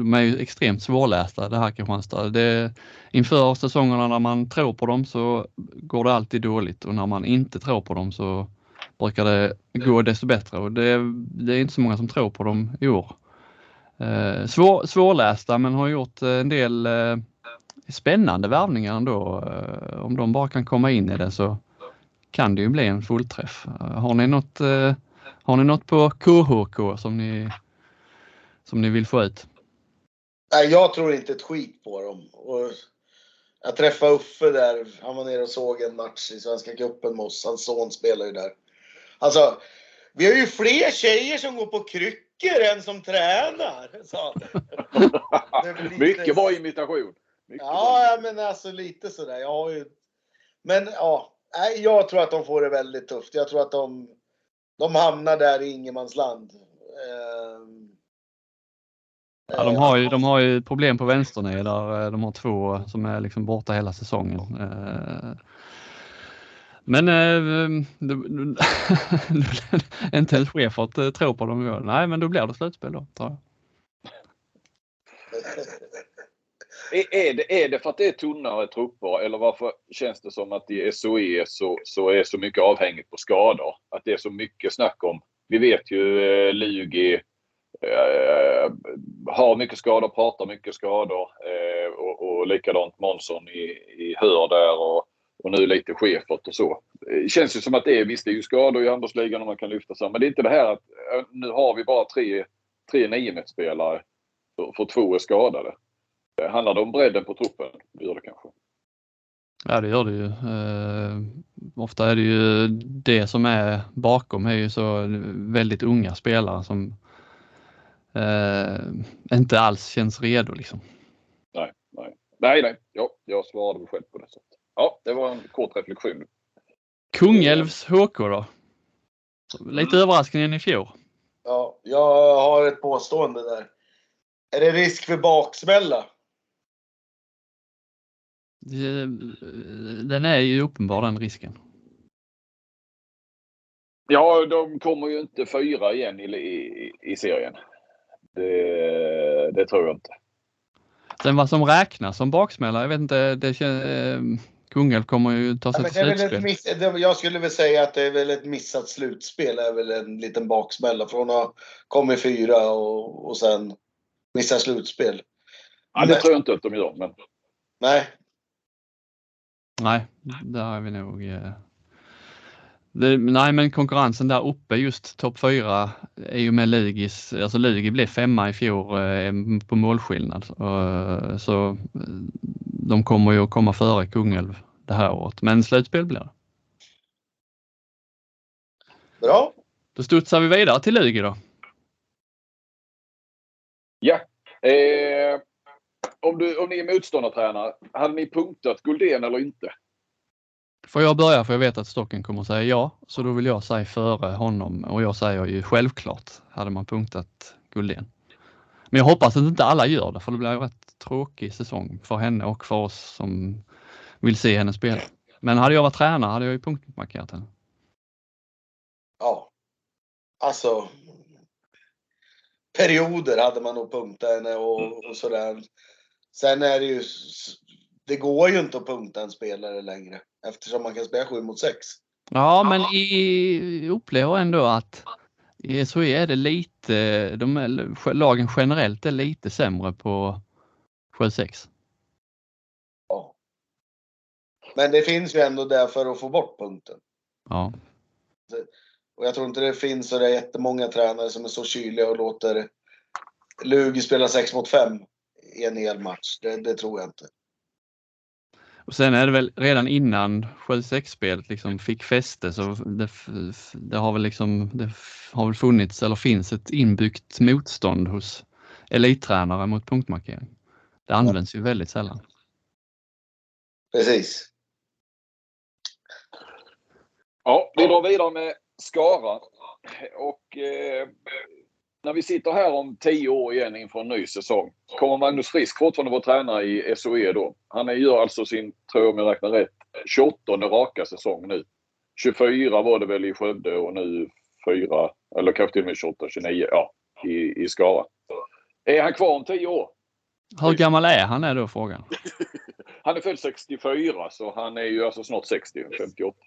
de är ju extremt svårlästa det här Kristianstad. Det, inför säsongerna när man tror på dem så går det alltid dåligt och när man inte tror på dem så brukar det gå desto bättre och det, det är inte så många som tror på dem i år. Eh, svår, svårlästa men har gjort en del eh, spännande värvningar ändå. Om de bara kan komma in i det så kan det ju bli en fullträff. Har ni något, har ni något på KHK som ni, som ni vill få ut? Nej, jag tror inte ett skit på dem. Och jag träffade Uffe där. Han var nere och såg en match i Svenska cupen med oss. Hans son spelar ju där. Alltså, vi har ju fler tjejer som går på kryck mycket än som tränar. Så. lite... Mycket bra imitation. Mycket ja, bra. men alltså lite sådär. Jag har ju... Men ja, jag tror att de får det väldigt tufft. Jag tror att de, de hamnar där i ingenmansland. Ehm, ja, de, har ju, de har ju problem på vänstern där de har två som är liksom borta hela säsongen. Ehm, men äh, inte ens Schäfert tror på dem. Nej, men då blir det slutspel då, tror jag. Är det, är det för att det är tunnare trupper eller varför känns det som att i SOE så, så är så mycket avhängigt på skador? Att det är så mycket snack om. Vi vet ju eh, Lugi eh, har mycket skador, pratar mycket skador eh, och, och likadant Månsson i, i Hör där och och nu lite Schäfert och så. Det känns ju som att det är, visst det är ju skador i handbollsligan och man kan lyfta sig. Men det är inte det här att eh, nu har vi bara tre, tre spelare för, för två är skadade. Handlar det om bredden på truppen? Det gör det kanske. Ja det gör det ju. Eh, ofta är det ju det som är bakom är ju så väldigt unga spelare som eh, inte alls känns redo liksom. Nej, nej. Nej, nej. Ja, jag svarade själv på det sättet. Ja, det var en kort reflektion. Kungälvs HK då? Lite mm. överraskningen i fjol. Ja, jag har ett påstående där. Är det risk för baksmälla? Den är ju uppenbar den risken. Ja, de kommer ju inte fyra igen i, i, i serien. Det, det, tror jag inte. Sen vad som räknas som baksmälla, jag vet inte. Det, Kungälv kommer ju ta sig ja, till slutspel. Miss, jag skulle väl säga att det är väl ett missat slutspel. Det är väl en liten baksmälla från att ha kommit fyra och, och sen missa slutspel. Ja, det tror jag inte att de gör. Men... Nej. Nej, där är vi nog. Eh... Det, nej, men konkurrensen där uppe just topp fyra är ju med Lugis. Alltså Lugi blev femma i fjol eh, på målskillnad. Uh, så eh, de kommer ju att komma före Kungälv det här året, men slutspel blir det. Bra. Då studsar vi vidare till Lugi då. Ja. Eh, om, du, om ni är motståndartränare, hade ni punktat Guldén eller inte? Får jag börja för jag vet att Stocken kommer säga ja, så då vill jag säga före honom och jag säger ju självklart hade man punktat Guldén. Men jag hoppas att inte alla gör det för det blir en rätt tråkig säsong för henne och för oss som vill se henne spela. Men hade jag varit tränare hade jag ju punktmarkerat henne. Ja. Alltså. Perioder hade man nog punktat henne och, och sådär. Sen är det ju. Det går ju inte att punkta en spelare längre eftersom man kan spela 7 mot 6. Ja, men i, upplever ändå att i SHE är det lite, de är, lagen generellt är lite sämre på 7-6. Ja. Men det finns ju ändå där för att få bort punkten. Ja. Och jag tror inte det finns så det är jättemånga tränare som är så kyliga och låter Lugi spela 6 mot 5 i en hel match. Det, det tror jag inte. Och sen är det väl redan innan 7-6-spelet liksom fick fäste så det, det, har väl liksom, det har väl funnits eller finns ett inbyggt motstånd hos elittränare mot punktmarkering. Det används ja. ju väldigt sällan. Precis. Ja, vi drar vidare med Skara. Och eh, när vi sitter här om tio år igen inför en ny säsong. Kommer Magnus Frisk fortfarande vara tränare i SOE då? Han gör alltså sin, tror jag om jag räknar rätt, 28 raka säsong nu. 24 var det väl i Skövde och nu 4, eller kanske till och med 28, 29, ja, i, i Skara. Är han kvar om tio år? Hur gammal är han är då frågan? han är född 64 så han är ju alltså snart 60, 58.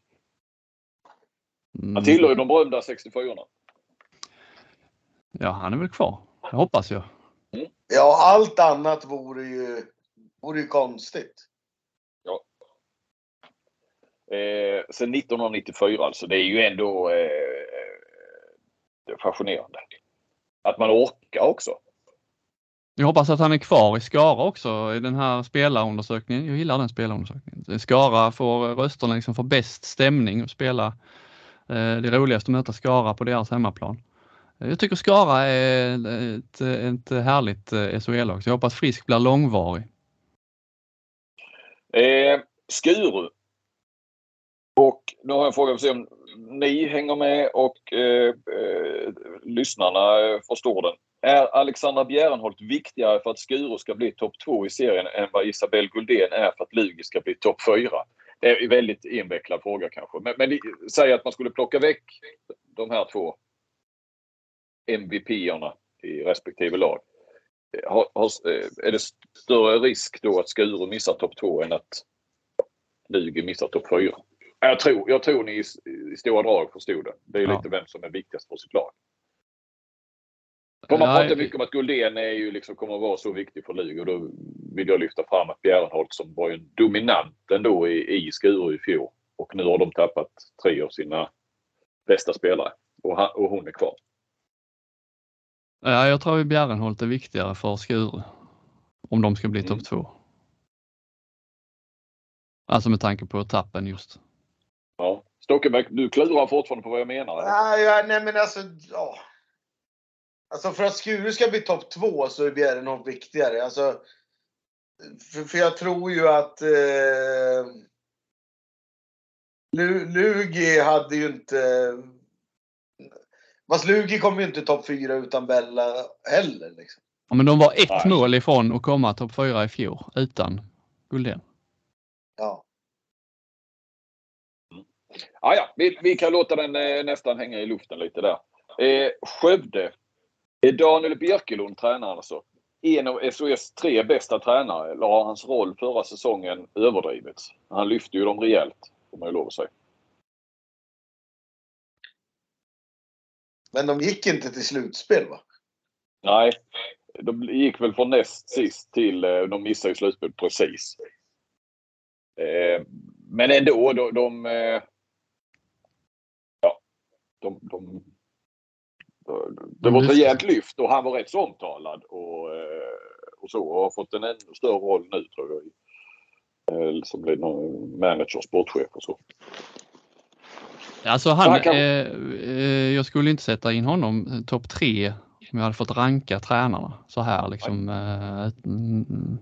Han tillhör ju de berömda 64 Ja, han är väl kvar. Det hoppas jag. Ja, allt annat vore ju, vore ju konstigt. Ja. Eh, sen 1994 alltså. Det är ju ändå eh, fascinerande. Att man orkar också. Jag hoppas att han är kvar i Skara också i den här spelarundersökningen. Jag gillar den spelarundersökningen. Skara får rösterna liksom för bäst stämning och spela. Eh, det roligaste att möta Skara på deras hemmaplan. Jag tycker Skara är ett, ett härligt eh, SHL-lag så jag hoppas Frisk blir långvarig. Eh, Skuru. Och nu har jag en fråga för att se om ni hänger med och eh, eh, lyssnarna förstår den. Är Alexandra Bjärenholt viktigare för att Skuru ska bli topp två i serien än vad Isabelle Guldén är för att Lugi ska bli topp fyra? Det är en väldigt invecklad fråga kanske. Men, men säg att man skulle plocka väck de här två MVP-erna i respektive lag. Har, har, är det större risk då att Skuru missar topp två än att Lugi missar topp fyra? Jag tror, jag tror ni i, i stora drag förstod det. Det är ja. lite vem som är viktigast för sitt lag. För man Nej. pratar mycket om att Guldén är ju liksom, kommer att vara så viktig för Lugi och då vill jag lyfta fram att Bjärenholt som var ju dominant ändå i, i Skuru i fjol och nu har de tappat tre av sina bästa spelare och, han, och hon är kvar. Ja, jag tror att Bjärenholt är viktigare för Skuru om de ska bli mm. topp två. Alltså med tanke på tappen just. Ja. Stockenberg, du klurar fortfarande på vad jag menar? Nej, nej men alltså, ja. Alltså för att Skuru ska bli topp två så är Bjärenholt viktigare. Alltså, för, för jag tror ju att eh, Lugi hade ju inte Fast Lugi kom ju inte topp fyra utan Bella heller. Liksom. Ja, men de var ett Nej. mål ifrån att komma topp fyra i fjol utan Guldén. Ja. Ah, ja, vi, vi kan låta den eh, nästan hänga i luften lite där. Eh, Skövde. Är Daniel Birkelund tränaren alltså? En av SOS tre bästa tränare, eller har hans roll förra säsongen överdrivits? Han lyfte ju dem rejält, får man ju lov att säga. Men de gick inte till slutspel va? Nej, de gick väl från näst sist till, eh, de missade ju slutspel precis. Eh, men ändå, de, de eh, ja, de, de, det var ett rejält lyft och han var rätt så omtalad och, och så och har fått en ännu större roll nu tror jag. Som blir någon manager, sportchef och så. Alltså han, kan... eh, eh, jag skulle inte sätta in honom eh, topp tre om jag hade fått ranka tränarna så här liksom. Eh, mm,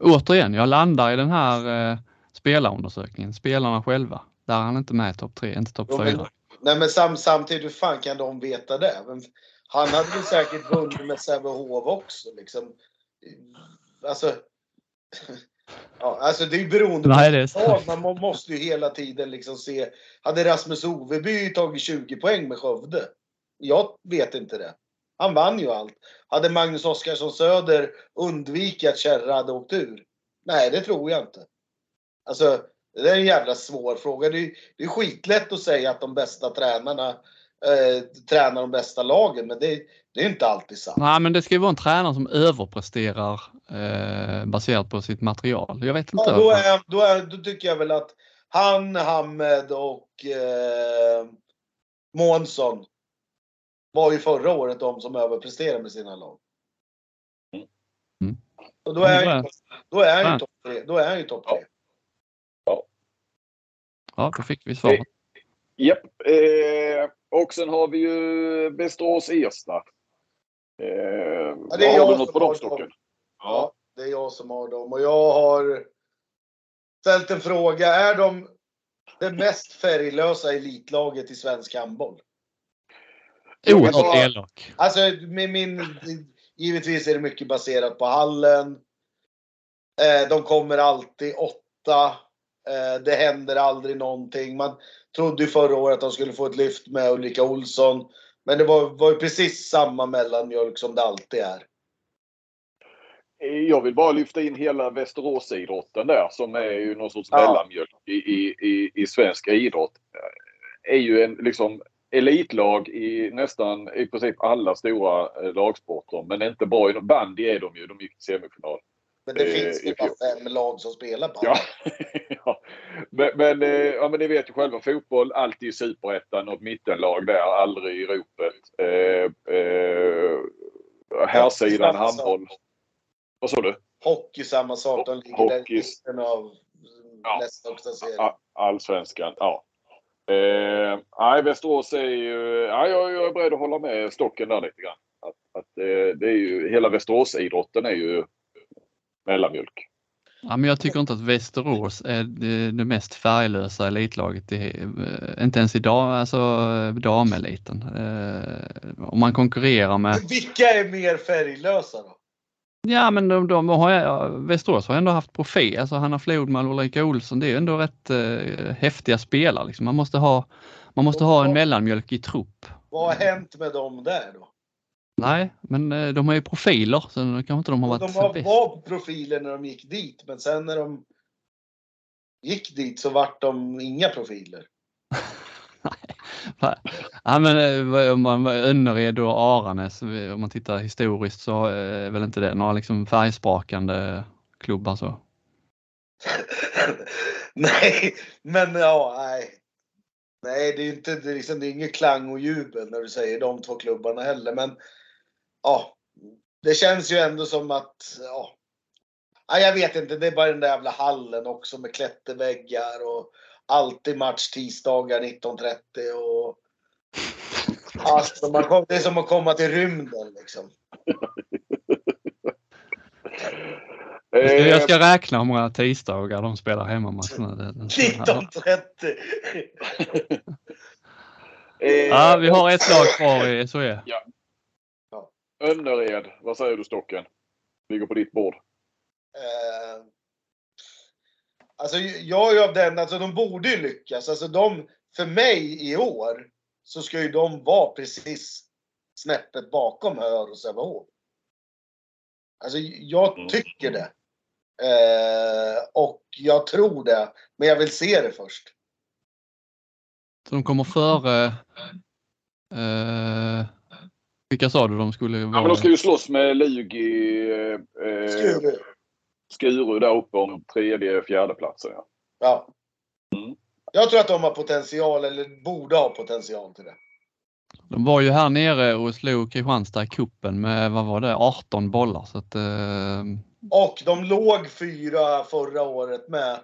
återigen, jag landar i den här eh, spelarundersökningen, spelarna själva. Där är han inte med i topp tre, inte topp fyra. Nej men sam, samtidigt, hur fan kan de veta det? Men han hade väl säkert vunnit med Sävehof också liksom. Alltså, Ja, alltså det är beroende på Nej, det Man måste ju hela tiden liksom se. Hade Rasmus Oveby tagit 20 poäng med Skövde? Jag vet inte det. Han vann ju allt. Hade Magnus Oskarsson Söder undvikit att Kärra hade åkt ur? Nej, det tror jag inte. Alltså, det är en jävla svår fråga. Det är, det är skitlätt att säga att de bästa tränarna eh, tränar de bästa lagen, men det, det är inte alltid sant. Nej, men det ska ju vara en tränare som överpresterar eh, baserat på sitt material. Jag vet inte. Ja, då, är, då, är, då tycker jag väl att han, Hamed och eh, Månsson var ju förra året de som överpresterade med sina lag. Mm. Och då är han ju, då är han ju topp tre. Då är han ju topp tre. Ja. ja, då fick vi svaret. Japp. Eh, och sen har vi ju Västerås Ersta. Eh, ja, det är har du något på dem stocken? Ja, det är jag som har dem. Och jag har ställt en fråga. Är de det mest färglösa elitlaget i svensk handboll. Oerhört elak. Alltså, med min, givetvis är det mycket baserat på hallen. Eh, de kommer alltid åtta. Eh, det händer aldrig någonting. Man trodde ju förra året att de skulle få ett lyft med Ulrika Olsson. Men det var, var ju precis samma mellanmjölk som det alltid är. Jag vill bara lyfta in hela Västeråsidrotten där som är ju någon sorts Ja. mellanmjölk i, i, i, i svensk idrott. Är ju en liksom elitlag i nästan i princip alla stora eh, lagsporter. Men inte bra i bandy är de ju. De gick till semifinal. Men det Eh, finns ju bara fem lag som spelar på Ja. ja. Men, men, eh, ja, men ni vet ju själva fotboll, alltid i superettan, något mittenlag där, aldrig i ropet. Eh, eh, Samma sak. handboll. Vad sa du? Hockey samma sak. De ligger där i Hockey. mitten av Ja. nästa högsta serie. Allsvenskan, ja. Eh, nej, Västerås är ju... Ja, jag, jag är beredd att hålla med Stocken där lite grann. Att, att eh, det är ju, hela Västeråsidrotten är ju mellanmjölk. Ja, men jag tycker inte att Västerås är det, mest färglösa elitlaget. i- eh, inte ens idag, alltså eh, dameliten. Eh, om man konkurrerar med Vilka är mer färglösa då? Ja men de, de har, Västerås har ändå haft profil, alltså Hanna Flodman och Ulrika Olsson, det är ändå rätt eh, häftiga spelare. Liksom. Man måste ha, man måste ha en mellanmjölk i trupp. Vad har hänt med dem där då? Nej, men eh, de har ju profiler så kanske inte de har varit De var, bäst. var profiler när de gick dit, men sen när de gick dit så vart de inga profiler. Ja, men eh, om man Önnered och Aranäs, om man tittar historiskt så eh, är väl inte det några liksom färgsprakande klubbar så. nej, men ja, nej. Nej, det är ju inte, det är liksom, det är inget klang och jubel när du säger de två klubbarna heller, men ja, det känns ju ändå som att, ja. ja jag vet inte, det är bara den där jävla hallen också med klätterväggar och alltid match tisdagar 19.30 och Alltså, man kom, det är som att komma till rymden liksom. Jag ska, Eh, jag ska räkna hur många tisdagar de spelar hemmamatcherna. Det- det- 19.30! eh, Ja, vi har ett lag kvar i SHE. Önnered, vad säger du Stocken? Ligger på ditt bord. Eh, alltså jag är av den, alltså de borde ju lyckas. Alltså de, för mig i år så ska ju de vara precis snäppet bakom Hör och Sävehof. Alltså jag Mm. tycker det. Eh, och jag tror det. Men jag vill se det först. Så de kommer före... Eh, vilka sa du de skulle Ja, vara? men de ska ju slåss med Lugi, eh, eh, Skuru. Skuru där uppe om tredje, fjärde platsen. Ja. Ja. Mm. Jag tror att de har potential, eller borde ha potential till det. De var ju här nere och slog Kristianstad i kuppen med, vad var det, 18 bollar. Så att, eh, Och de låg fyra förra året med.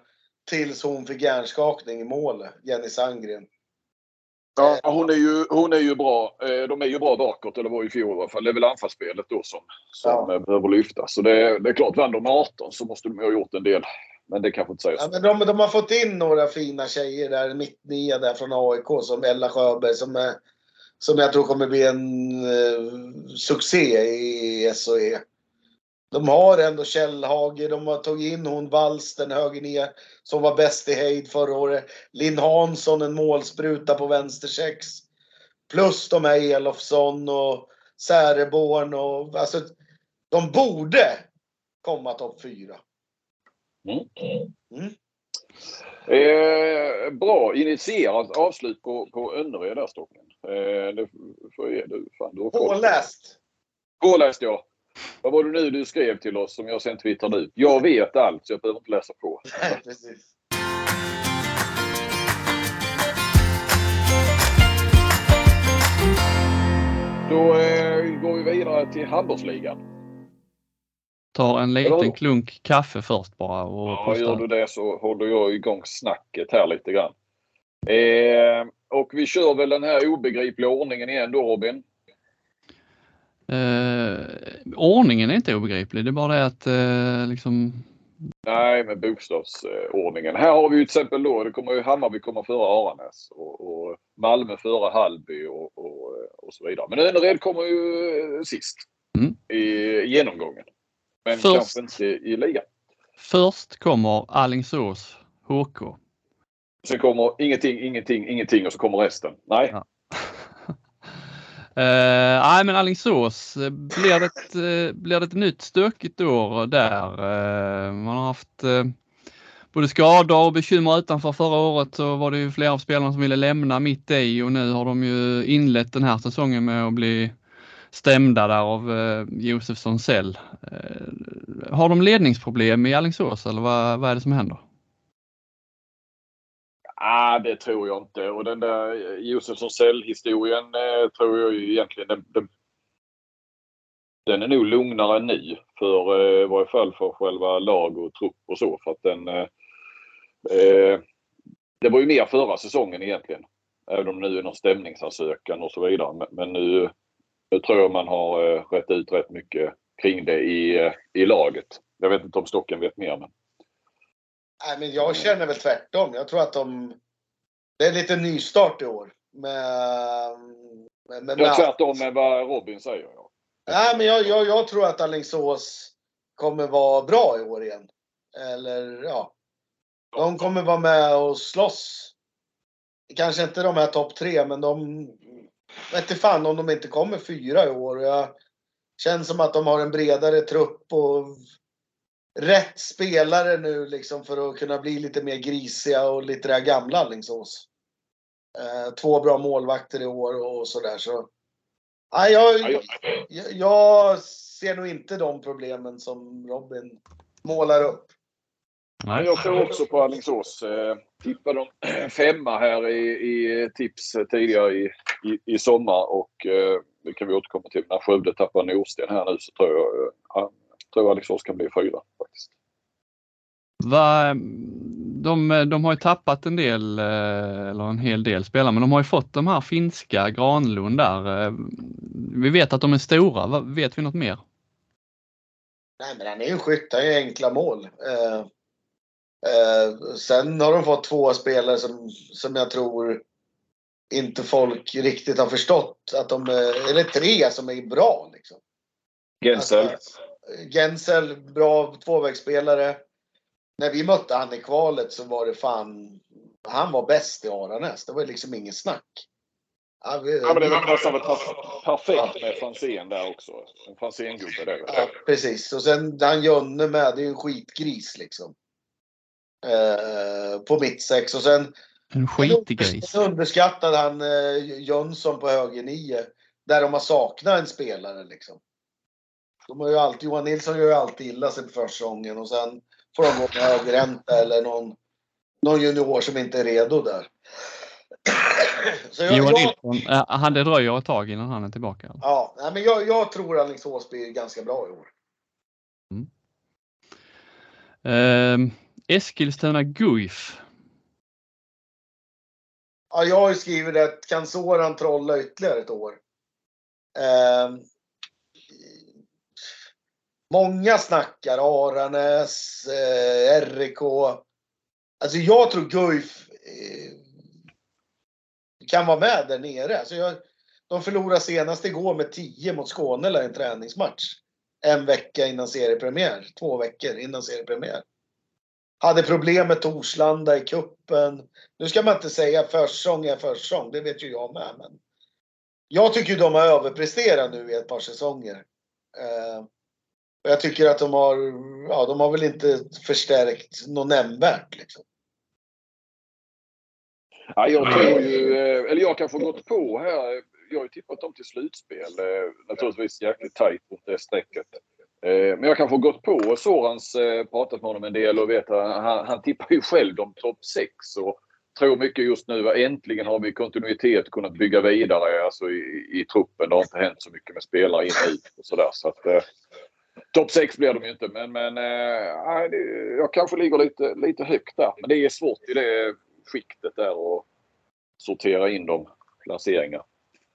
Tills hon fick hjärnskakning i målet, Jenny Sandgren. Ja, hon är, ju, hon är ju bra. Eh, De är ju bra bakåt, eller var i fjol i alla fall. Det är väl anfallsspelet då som, som Ja. eh, behöver lyftas. Så det, det är klart, vann de med 18 så måste de ha gjort en del. Men det kanske inte säger Ja, men de, de har fått in några fina tjejer där, mittnia där från AIK, som Ella Sjöberg som, är, som jag tror kommer bli en eh, succé i SHE. De har ändå Källhage, de har tagit in hon Wals, den höger ner, som var bäst i hejd förra året. Linn Hansson, en målspruta på vänster sex. Plus de här Elofsson och Säreborn och alltså, de borde komma topp fyra. Eh, bra initierat avslut på, på Önnered där Stocken. Eh, det får jag, du, fan, du. Påläst! Påläst ja. Vad var det nu du skrev till oss som jag sen twittrade ut? Jag vet allt så jag behöver inte läsa på. Nej, precis. Då eh, går vi vidare till handbollsligan. tar en Eller liten klunk kaffe först bara. Och Ja, gör du det så håller jag igång snacket här lite grann. Eh, och vi kör väl den här obegripliga ordningen igen då Robin. Eh, ordningen är inte obegriplig, det är bara det att eh, liksom, Nej, med bokstavsordningen. Här har vi ju till exempel då, det kommer ju Hammarby komma före Aranäs och, och Malmö före Hallby och, och, och så vidare. Men Önnered kommer ju sist Mm. i genomgången. Men Först- kanske inte i ligan. Först kommer Alingsås HK. Sen kommer ingenting, ingenting, ingenting och så kommer resten. Nej. Ja. Uh, Nej men Alingsås, eh, blir det, ett, uh, blir det ett nytt stökigt år där? Uh, man har haft uh, både skador och bekymmer utanför. Förra året så var det ju flera av spelarna som ville lämna mitt i och nu har de ju inlett den här säsongen med att bli stämda där av uh, Josef Sonsell. Har de ledningsproblem i Alingsås eller vad, vad är det som händer? Ah, det tror jag inte. Och den där Josefsson Cell-historien eh, tror jag ju egentligen den, den, den är nog lugnare nu. För eh, i varje fall för själva lag och trupp och så. För att den eh, eh, Det var ju mer förra säsongen egentligen. Även om det nu är någon stämningsansökan och så vidare. Men, men nu, nu tror jag man har eh, rätt ut rätt mycket kring det i, eh, i laget. Jag vet inte om Stocken vet mer. Men... Nej, men jag känner väl tvärtom. Jag tror att de... Det är lite nystart i år. Med, med, med, Jag tvärtom med vad Robin säger. Ja. Nej, men jag, jag, jag tror att Alingsås kommer vara bra i år igen. Eller ja. De kommer vara med och slåss. Kanske inte de här topp tre, men de... Vet inte fan om de inte kommer fyra i år. Jag känns som att de har en bredare trupp och rätt spelare nu liksom för att kunna bli lite mer grisiga och lite det här gamla Alingsås. Eh, två bra målvakter i år och sådär så. Nej, jag, Ja, jag- jag, ser nog inte de problemen som Robin målar upp. Nej, jag tror också på Alingsås. Eh, tippade de femma här i, i tips tidigare i, i, i sommar och eh, det kan vi återkomma till. När Skövde tappar Norsten här nu så tror jag, eh, tror Alingsås kan bli fyra faktiskt. Va, de, de har ju tappat en del, eh, eller en hel del spelare, men de har ju fått de här finska Granlund där. Eh, Vi vet att de är stora. Va- Vet vi något mer? Nej, men han är ju en skytt. Han gör enkla mål. Eh, eh, sen har de fått två spelare som, som jag tror inte folk riktigt har förstått att de är, eller tre som är bra liksom. Gensel. Alltså, Gensel, bra tvåvägsspelare. När vi mötte han i kvalet så var det fan, han var bäst i Aranäs. Det var liksom ingen snack. Ja, vi, Ja, men det var nästan per- perfekt med Franzén där också. En Franzén-gubbe där. Ja, precis. Och sen han Jönne med, det är ju en skitgris liksom. Eh, på mittsex. Och sen En skitgris. Sen underskattade han eh, Jönsson på höger nio. Där de har saknat en spelare liksom. De har ju alltid, Johan Nilsson gör ju alltid illa sig på försäsongen och sen får de gå med högerhänta eller någon, någon junior som inte är redo där. Jag, Johan Nilsson, eh, han det dröjer ett tag innan han är tillbaka. ja, men jag, jag tror Alingsås blir ganska bra i år. Eh, Eskilstuna Guif. Ja, jag har ju skrivit att kan Soran trolla ytterligare ett år? Eh, många snackar Aranäs, eh, RIK. Alltså jag tror Guif eh, kan vara med där nere. Alltså jag, de förlorade senast igår med 10 mot Skåne i en träningsmatch. En vecka innan seriepremiär. Två veckor innan seriepremiär. Hade problem med Torslanda i kuppen. Nu ska man inte säga försäsong är försäsong, det vet ju jag med. Men jag tycker de har överpresterat nu i ett par säsonger. Eh, jag tycker att de har, ja, de har väl inte förstärkt något nämnvärt. Liksom. Ja, jag tror ju, eh, eller jag kanske gått på här. Jag har ju tippat dem till slutspel. eh, Naturligtvis jäkligt tajt mot det strecket. Eh, Men jag kanske har gått på Sorans, pratat med honom en del och vet att han, han tippar ju själv de topp 6 och tror mycket just nu att äntligen har vi kontinuitet och kunnat bygga vidare alltså i, i truppen. Det har inte hänt så mycket med spelare in och ut och sådär. Så att, Topp 6 blir de ju inte men, men eh, det, jag kanske ligger lite, lite högt där. Men det är svårt i det skiktet där och sortera in de placeringar.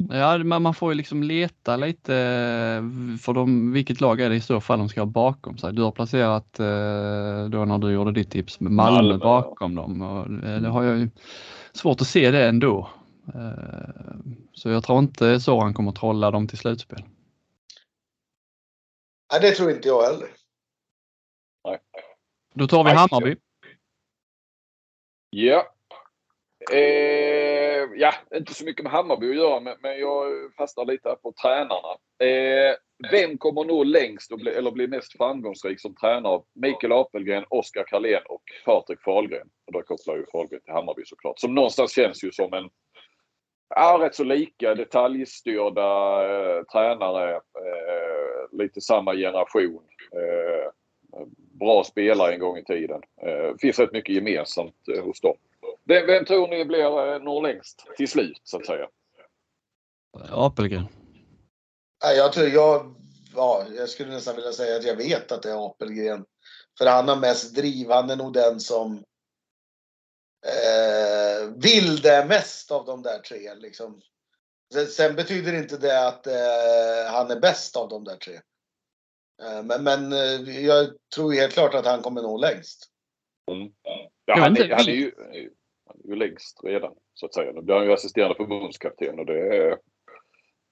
Ja, man man får ju liksom leta lite för de, vilket lag är det i så fall de ska ha bakom sig. Du har placerat eh, då när du gjorde ditt tips med Malmö, Malmö, bakom dem. Och eh, det har jag ju svårt att se det ändå. Eh, Så jag tror inte så han kommer trolla dem till slutspel. Nej, det tror inte jag heller. Då tar vi Nej, Hammarby. Ja. Eh, ja, inte så mycket med Hammarby att göra men, men jag fastnar lite här på tränarna. Eh, vem kommer nå längst och bli, eller bli mest framgångsrik som tränare? Mikael Apelgren, Oskar Karlén och Patrik Fahlgren. Och då kopplar ju Fahlgren till Hammarby såklart. Som någonstans känns ju som en ja, rätt så lika detaljstyrda eh, tränare. Eh, lite samma generation. Eh, bra spelare en gång i tiden. Eh, finns rätt mycket gemensamt eh, hos dem. Vem, vem tror ni blir eh, når längst till slut så att säga? Apelgren. Nej, jag tror jag, ja, jag skulle nästan vilja säga att jag vet att det är Apelgren. För han har mest driv. Han är nog den som eh, vill det mest av de där tre. Liksom. Sen, sen betyder inte det att eh, han är bäst av de där tre. Eh, men men eh, jag tror helt klart att han kommer nå längst. Ja, Jag han, är, han, är ju, han är ju längst redan så att säga. Nu blir han ju assisterande förbundskapten och det är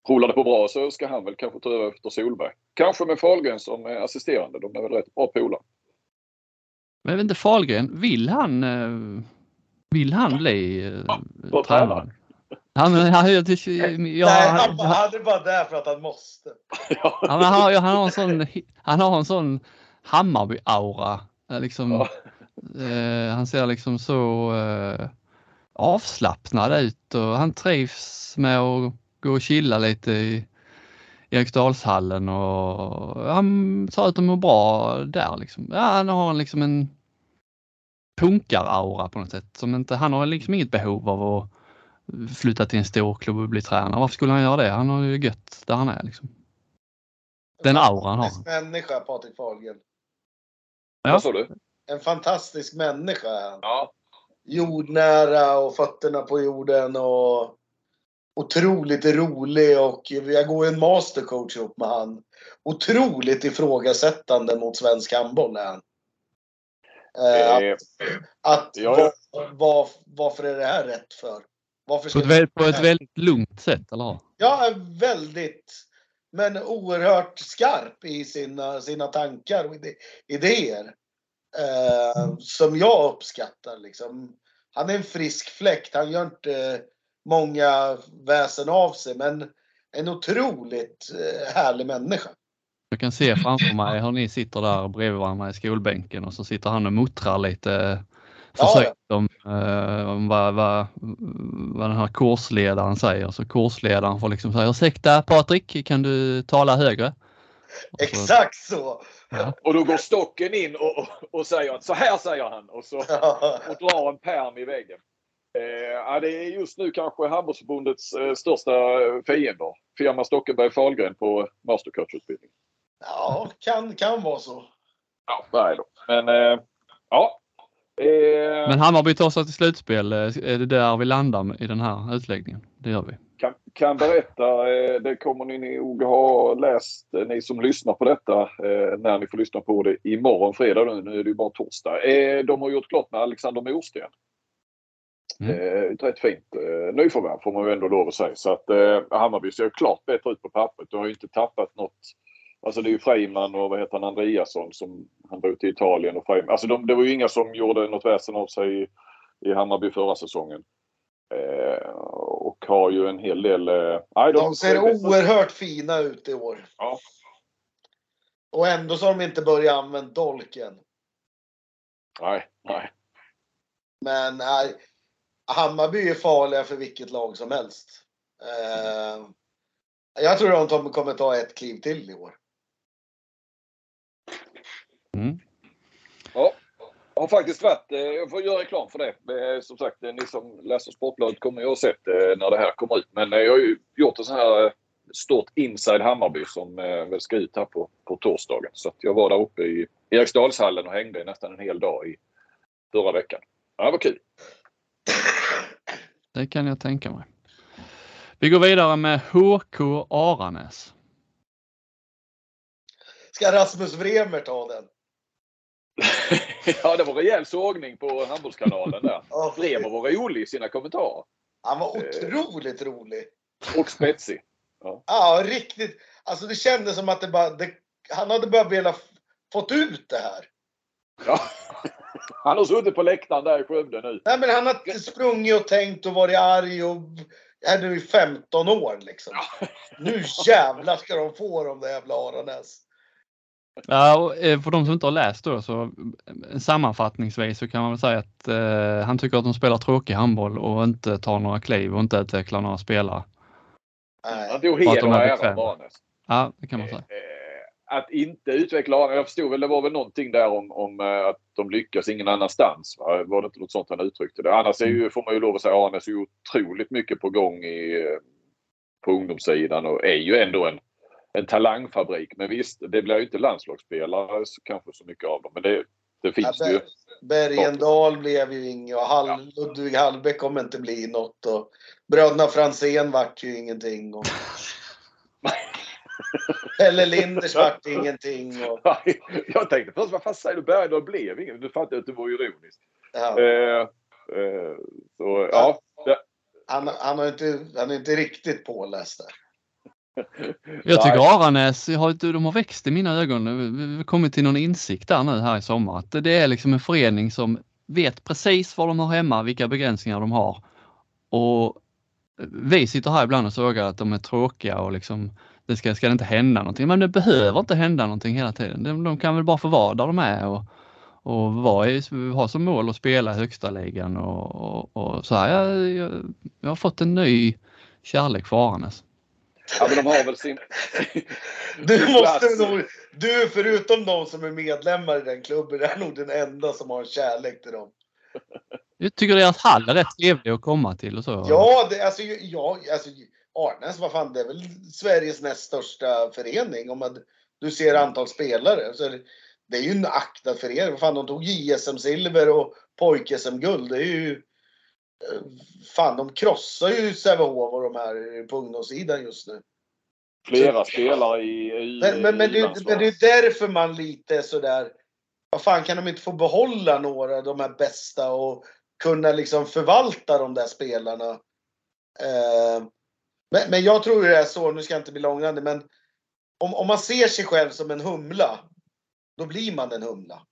Rullar det på bra så ska han väl kanske ta över efter Solberg. Kanske med Fahlgren som är assisterande. De är väl rätt bra polare. Men jag vet inte, Fahlgren, vill han, eh, vill han bli eh, Vad tränare? Tränare? Han, han, jag, Nej, han, han, han är bara där för att han måste. Ja. han, har, han har en sån, han har en sån Hammarby-aura. Eh, Liksom, Ja. eh, han ser liksom så eh, avslappnad ut och han trivs med att gå och chilla lite i Eriksdalshallen och han ser ut att må bra där liksom. Ja, han har en, liksom en punkar-aura på något sätt. Som inte, han har liksom inget behov av att flytta till en stor klubb och bli tränare. Varför skulle han göra det? Han har ju gött där han är liksom. Den auran har han. Människa, Patrik Fahlgren. Ja. Vad sa du? En fantastisk människa är han. Ja. jordnära och fötterna på jorden och otroligt rolig och jag går en mastercoach ihop med han. Otroligt ifrågasättande mot svensk handboll är han. Eh, att, att ja, var, ja. var, varför är det här rätt för? Varför På ett, väldigt, på ett väldigt lugnt sätt, eller hur? Ja, väldigt. Men oerhört skarp i sina, sina tankar och idéer. Eh, som jag uppskattar. Liksom. Han är en frisk fläkt. Han gör inte många väsen av sig. Men en otroligt eh, härlig människa. Jag kan se framför mig hur ni sitter där bredvid varandra i skolbänken och så sitter han och muttrar lite Ja, försökt om, eh, om vad, vad, vad den här kursledaren säger. Så kursledaren får liksom säga ursäkta Patrik, kan du tala högre? Så- Exakt så! Och då går stocken in och, och, och säger att så här säger han. Och så och drar en pärm i väggen. Eh, ja, det är just nu kanske Handbollsförbundets eh, största eh, fiender. Firma Stockenberg Fahlgren på mastercoachutbildning. ja, kan, kan vara så. Ja, nej då. Men eh, ja. Eh, Men Hammarby tar sig till slutspel. eh, Är det där vi landar i den här utläggningen? Det gör vi. kan, kan berätta, eh, det kommer ni nog ha läst, eh, ni som lyssnar på detta, när ni får lyssna på det imorgon fredag nu. Nu är det ju bara torsdag. De har gjort klart med Alexander Morsten. Mm. Ett rätt fint nyförvärv får man ju ändå lov att säga. Så att Hammarby ser klart bättre ut på pappret. Du har ju inte tappat något. Alltså det är ju Freiman och vad heter han, Andreasson som han bor till Italien och Freiman. Alltså de, det var ju inga som gjorde något väsen av sig i, i Hammarby förra säsongen. Eh, och har ju en hel del... Eh, De ser oerhört fina ut i år. Ja. Och ändå så har de inte börjat använda dolken. Nej, nej. Men nej, Hammarby är farliga för vilket lag som helst. Eh, jag tror att de kommer ta ett kliv till i år. Mm. Ja. Har faktiskt varit, eh, jag får göra reklam för det. Eh, Som sagt, eh, ni som läser Sportbladet kommer ju ha sett när det här kommer ut. Men jag har ju gjort en sån här stort Inside Hammarby som väl ska ut här på, på torsdagen. Så att jag var där uppe i Eriksdalshallen och hängde nästan en hel dag i förra veckan. Ja, det var kul. Det kan jag tänka mig. Vi går vidare med HK Aranäs. Ska Rasmus Vremer ta den? ja, det var rejäl sågning på Handbollskanalen där. Ja, Bremer var rolig i sina kommentarer. Han var otroligt rolig. Och spetsig. Ja, riktigt. Alltså det kändes som att det bara, det, han hade bara velat fått ut det här. Ja. Han har suttit på läktaren där i Skövde nu. Nej men han har sprungit och tänkt och varit arg och är nu i 15 år liksom. Nu jävlar ska de få de där jävla Aranäs. Ja, och eh, för de som inte har läst då så eh, sammanfattningsvis så kan man väl säga att eh, han tycker att de spelar tråkig handboll och inte tar några kliv och inte utvecklar några spelare. Han tog att heder de och ära. Banes. Ja, det kan man säga. Eh, Att inte utveckla Arne. Jag förstod väl det var väl någonting där om, om att de lyckas ingen annanstans. Va? Var det inte något sånt han uttryckte det? Annars är ju, får man ju lov att säga Arne är så otroligt mycket på gång i, på ungdomssidan och är ju ändå en, en talangfabrik. Men visst, det blir ju inte landslagsspelare så, kanske så mycket av dem. Men det, det finns Ja, det ju. Bergendal blev ju inget och Hall, Ludvig Hallbäck kommer inte bli något. Och bröderna Franzén vart ju ingenting. Och Pelle Linders vart ingenting. Och, jag tänkte först, vad fan säger du? Bergdahl blev ingen. Du fattade att det var ironiskt. ja. Eh, eh, så, ja. Han, han, har inte, han är inte riktigt påläst där. Jag tycker Aranäs, har, de har växt i mina ögon. Vi har kommit till någon insikt där nu här i sommar. Att det är liksom en förening som vet precis var de har hemma, vilka begränsningar de har. Och vi sitter här ibland och sågar att de är tråkiga och liksom det ska, ska det inte hända någonting. Men det behöver inte hända någonting hela tiden. De, de kan väl bara få vara där de är och, och ha som mål att spela i högsta ligan och, och, och så här. Jag, jag, jag har fått en ny kärlek för Aranäs. Ja, men de har väl sin... Du måste nog, du förutom de som är medlemmar i den klubben är nog den enda som har en kärlek till dem. Jag tycker deras hall är rätt trevlig att komma till och så. Ja, det, alltså, ja, alltså Arnäs, vad fan, det är väl Sveriges näst största förening om man, du ser antal spelare. Så det, det är ju en aktad förening. Vad fan, de tog JSM-silver och pojk-SM-guld. Det är ju... Fan, de krossar ju Sävehof och de här på ungdomssidan just nu. Flera spelare i, i Men, men, men, i det, men det är därför man lite är sådär... Vad fan, kan de inte få behålla några av de här bästa och kunna liksom förvalta de där spelarna? Eh, men, men jag tror det är så, nu ska jag inte bli långrandig, men om, om man ser sig själv som en humla, då blir man en humla.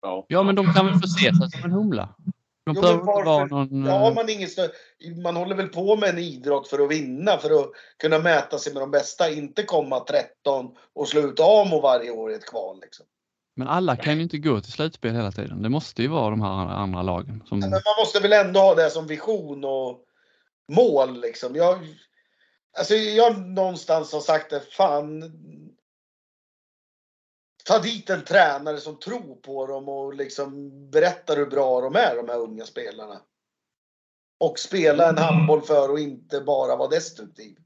Ja. Ja, men de kan väl få se sig som en humla. De Jo, men varför- någon... Ja, har eh, man ingen stö- man håller väl på med en idrott för att vinna, för att kunna mäta sig med de bästa, inte komma 13 och slå ut AMO varje år i ett kval. Liksom. Men alla kan ju inte gå till slutspel hela tiden. Det måste ju vara de här andra lagen. Som... Men man måste väl ändå ha det som vision och mål liksom. Jag, alltså jag någonstans har sagt det, fan. Ta dit en tränare som tror på dem och liksom berättar hur bra de är, de här unga spelarna. Och spela en handboll för och inte bara vara destruktiv.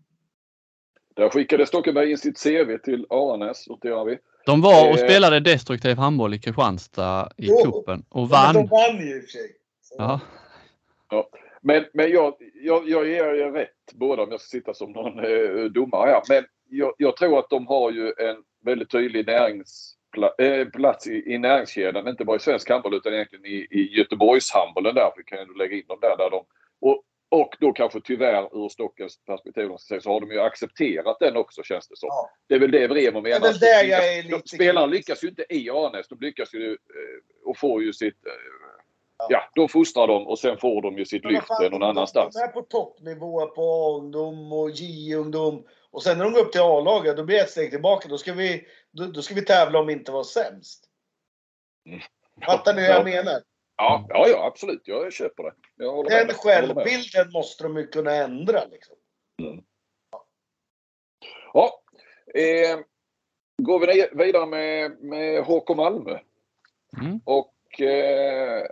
Där skickade Stockenberg in sitt CV till Aranäs. Noterar vi. De var och Eh. spelade destruktiv handboll i Kristianstad i Jo. cupen och Ja, vann. de vann ju i och för sig. Så- Ja. Men, men jag, jag, jag ger er rätt båda om jag ska sitta som någon eh, domare här. Men jag, jag tror att de har ju en väldigt tydlig näringsplats eh, plats i, i näringskedjan. Inte bara i svensk handboll utan egentligen i, i Göteborgshandbollen där. Vi kan ju lägga in dem där. där de, och, och då kanske tyvärr ur Stockens perspektiv så har de ju accepterat den också känns det som. Ja. Det är väl det Bremer menar. Det är där jag är lite Spelarna lyckas ju inte i Arnäs. De lyckas ju eh, och får ju sitt... Eh, Ja. ja, de fostrar dem och sen får de ju sitt lyft någon de- annanstans. De är på toppnivå på A-ungdom och J-ungdom. Och sen när de går upp till A-laget, då blir det ett steg tillbaka. Då ska vi, då, då ska vi tävla om inte vara sämst. Fattar ni hur Ja. jag menar? Ja, ja, ja, absolut. Jag köper det. Jag Den med. självbilden måste de ju kunna ändra. Liksom. Ja. Eh, går vi ner- vidare med, med HK Malmö. Mm. Och eh,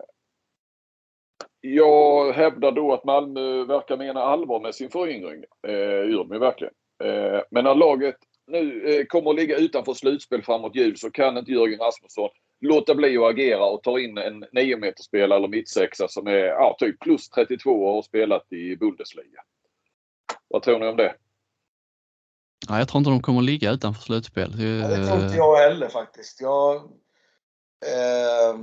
jag hävdar då att Malmö verkar mena allvar med sin föryngring. Eh, gör de ju verkligen. Eh, men när laget nu eh, kommer att ligga utanför slutspel framåt jul så kan inte Jörgen Rasmusson låta bli att agera och ta in en 9 meterspelare eller mittsexa som är ja, typ plus 32 och har spelat i Bundesliga. Vad tror ni om det? Ja, jag tror inte de kommer att ligga utanför slutspel. Ja, det tror inte jag heller faktiskt. Jag, eh,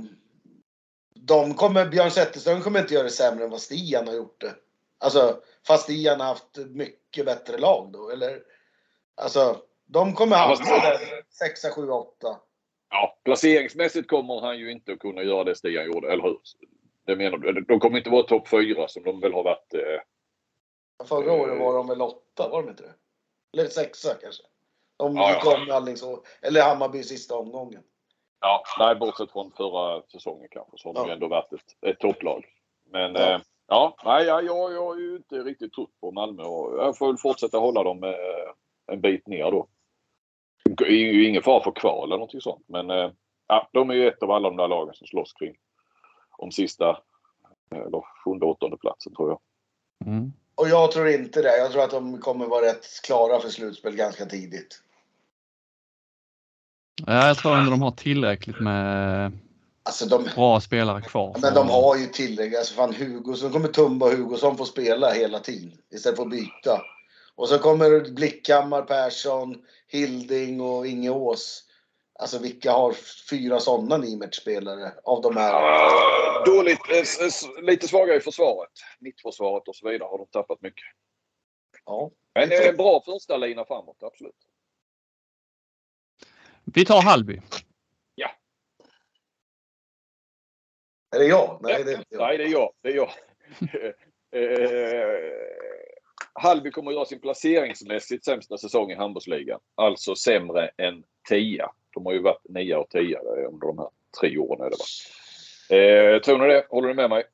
de kommer, Björn Zetterström kommer inte göra det sämre än vad Stian har gjort det. Alltså, fast Stian har haft mycket bättre lag då, eller? Alltså, de kommer hamna där 6, 7, 8. Ja, placeringsmässigt kommer han ju inte att kunna göra det Stian gjorde, eller hur? Det menar du? De kommer inte vara topp 4 som de väl har varit. Eh, Förra året var de väl 8, var de inte det? Eller 6 kanske? De Ja, gick ja. om Alingsås, eller Hammarby sista omgången. Ja, nej, bortsett från förra säsongen kanske så har de Ja. ju ändå varit ett, ett topplag. Men ja, eh, ja nej, jag, jag, jag har ju inte riktigt trott på Malmö jag får väl fortsätta hålla dem eh, en bit ner då. Det är ju ingen fara för kval eller någonting sånt men eh, ja, de är ju ett av alla de där lagen som slåss kring om sista eh, eller sjunde, åttonde platsen tror jag. Mm. Och jag tror inte det. Jag tror att de kommer vara rätt klara för slutspel ganska tidigt. Ja, jag tror ändå de har tillräckligt med Alltså de, bra spelare kvar. men de har ju tillräckligt. Alltså fan Hugosson kommer Tumba och Hugosson få spela hela tiden istället för att byta. Och så kommer Blickhammar, Persson, Hilding och Inge Ås. Alltså vilka har fyra sådana Nimet-spelare av de här? Dåligt, eh, lite svagare i försvaret. Mittförsvaret och så vidare har de tappat mycket. Ja. Men eh, bra första lina framåt, absolut. Vi tar Hallby. Är det jag? Nej, det är inte jag. Nej, det är jag. Det är jag. eh, Hallby kommer att göra sin placeringsmässigt sämsta säsong i handbollsligan. Alltså sämre än 10. De har ju varit 9 och 10 under de här tre åren. Är det, va? Eh, tror ni det? Håller ni med mig?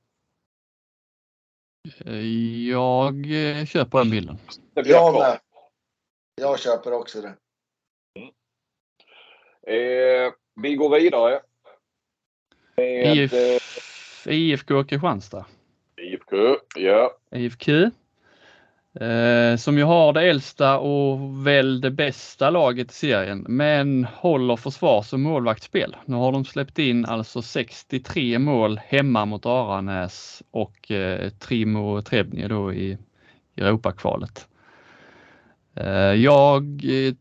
Jag eh, köper den bilden. Jag med. Jag köper också det. Eh, vi går vidare. Med IF, eh, IFK Kristianstad. IFK. Ja. IFQ. Eh, som ju har det äldsta och väl det bästa laget i serien, men håller försvars och målvaktsspel. Nu har de släppt in alltså 63 mål hemma mot Aranäs och eh, Trimo Trebnje då i Europakvalet. Eh, jag eh,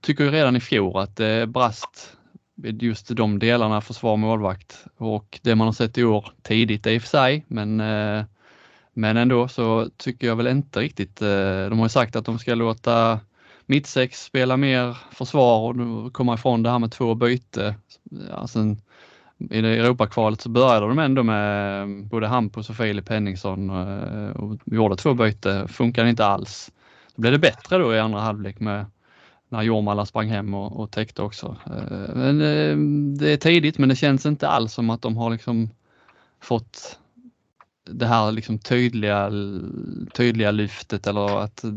tycker ju redan i fjol att det brast vid just de delarna försvar målvakt och det man har sett i år tidigt i och för sig, men eh, men ändå så tycker jag väl inte riktigt, eh, de har ju sagt att de ska låta mittsex spela mer försvar och komma ifrån det här med två byte. Ja, sen, I det Europakvalet så började de ändå med eh, både Hampus och Filip Henningsson och gjorde två byte, funkade inte alls. Då blev det bättre då i andra halvlek med när Jormala sprang hem och, och täckte också. Eh, Men eh, det är tidigt men det känns inte alls som att de har liksom fått det här liksom tydliga, tydliga lyftet eller att eh,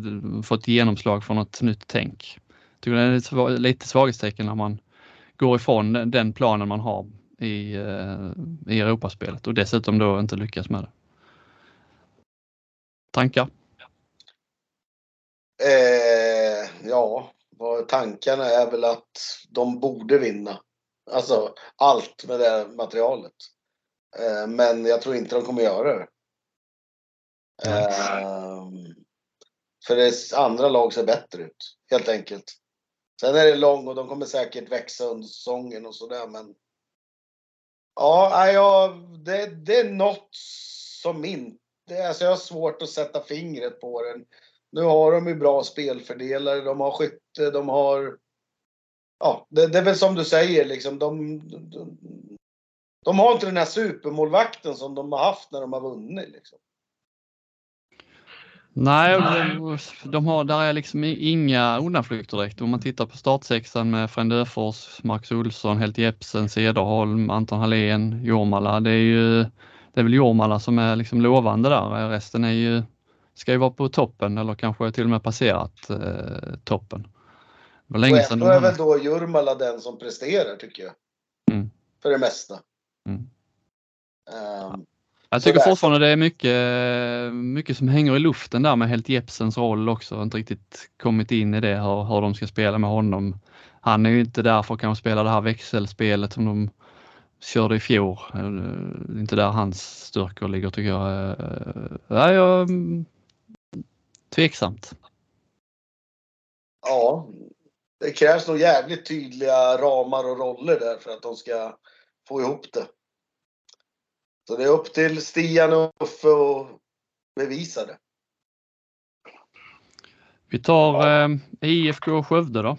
fått genomslag för något nytt tänk. Jag tycker det är lite svaghetstecken när man går ifrån den- planen man har i, eh, i Europaspelet och dessutom då inte lyckas med det. Tankar? Eh, ja, vad tankarna är väl att de borde vinna. Alltså allt med det materialet. Eh, men jag tror inte de kommer göra det. Eh, för det andra lag ser bättre ut, helt enkelt. Sen är det lång och de kommer säkert växa under säsongen och sådär men. Ja, ja det, det är något som inte, alltså jag har svårt att sätta fingret på den. Nu har de ju bra spelfördelare, de har skytte, de har... Ja, det, det är väl som du säger liksom. De, de, de har inte den här supermålvakten som de har haft när de har vunnit. Liksom. Nej, och de, de har, där är liksom inga undanflykter direkt. Om man tittar på startsexan med Frändöfors, Marcus Olsson, Helt Jepsen, Cederholm, Anton Hallén, Jormala. Det är ju det är väl Jormala som är liksom lovande där. Resten är ju, ska ju vara på toppen eller kanske till och med passerat eh, toppen. Det var länge sedan de är väl då Jurmala den som presterar tycker jag. Mm. För det mesta. Mm. Ehm, Jag tycker fortfarande det är mycket, mycket som hänger i luften där med Helt Jepsens roll också. Jag har inte riktigt kommit in i det, hur, hur de ska spela med honom. Han är ju inte där för att kanske spela det här växelspelet som de körde i fjol. Eh, Det är inte där hans styrkor ligger tycker jag. Eh, Nej, jag mm, Tveksamt. Ja, det krävs nog jävligt tydliga ramar och roller där för att de ska få ihop det. Så det är upp till Stian och Uffe att bevisa det. Vi tar eh, IFK Skövde då.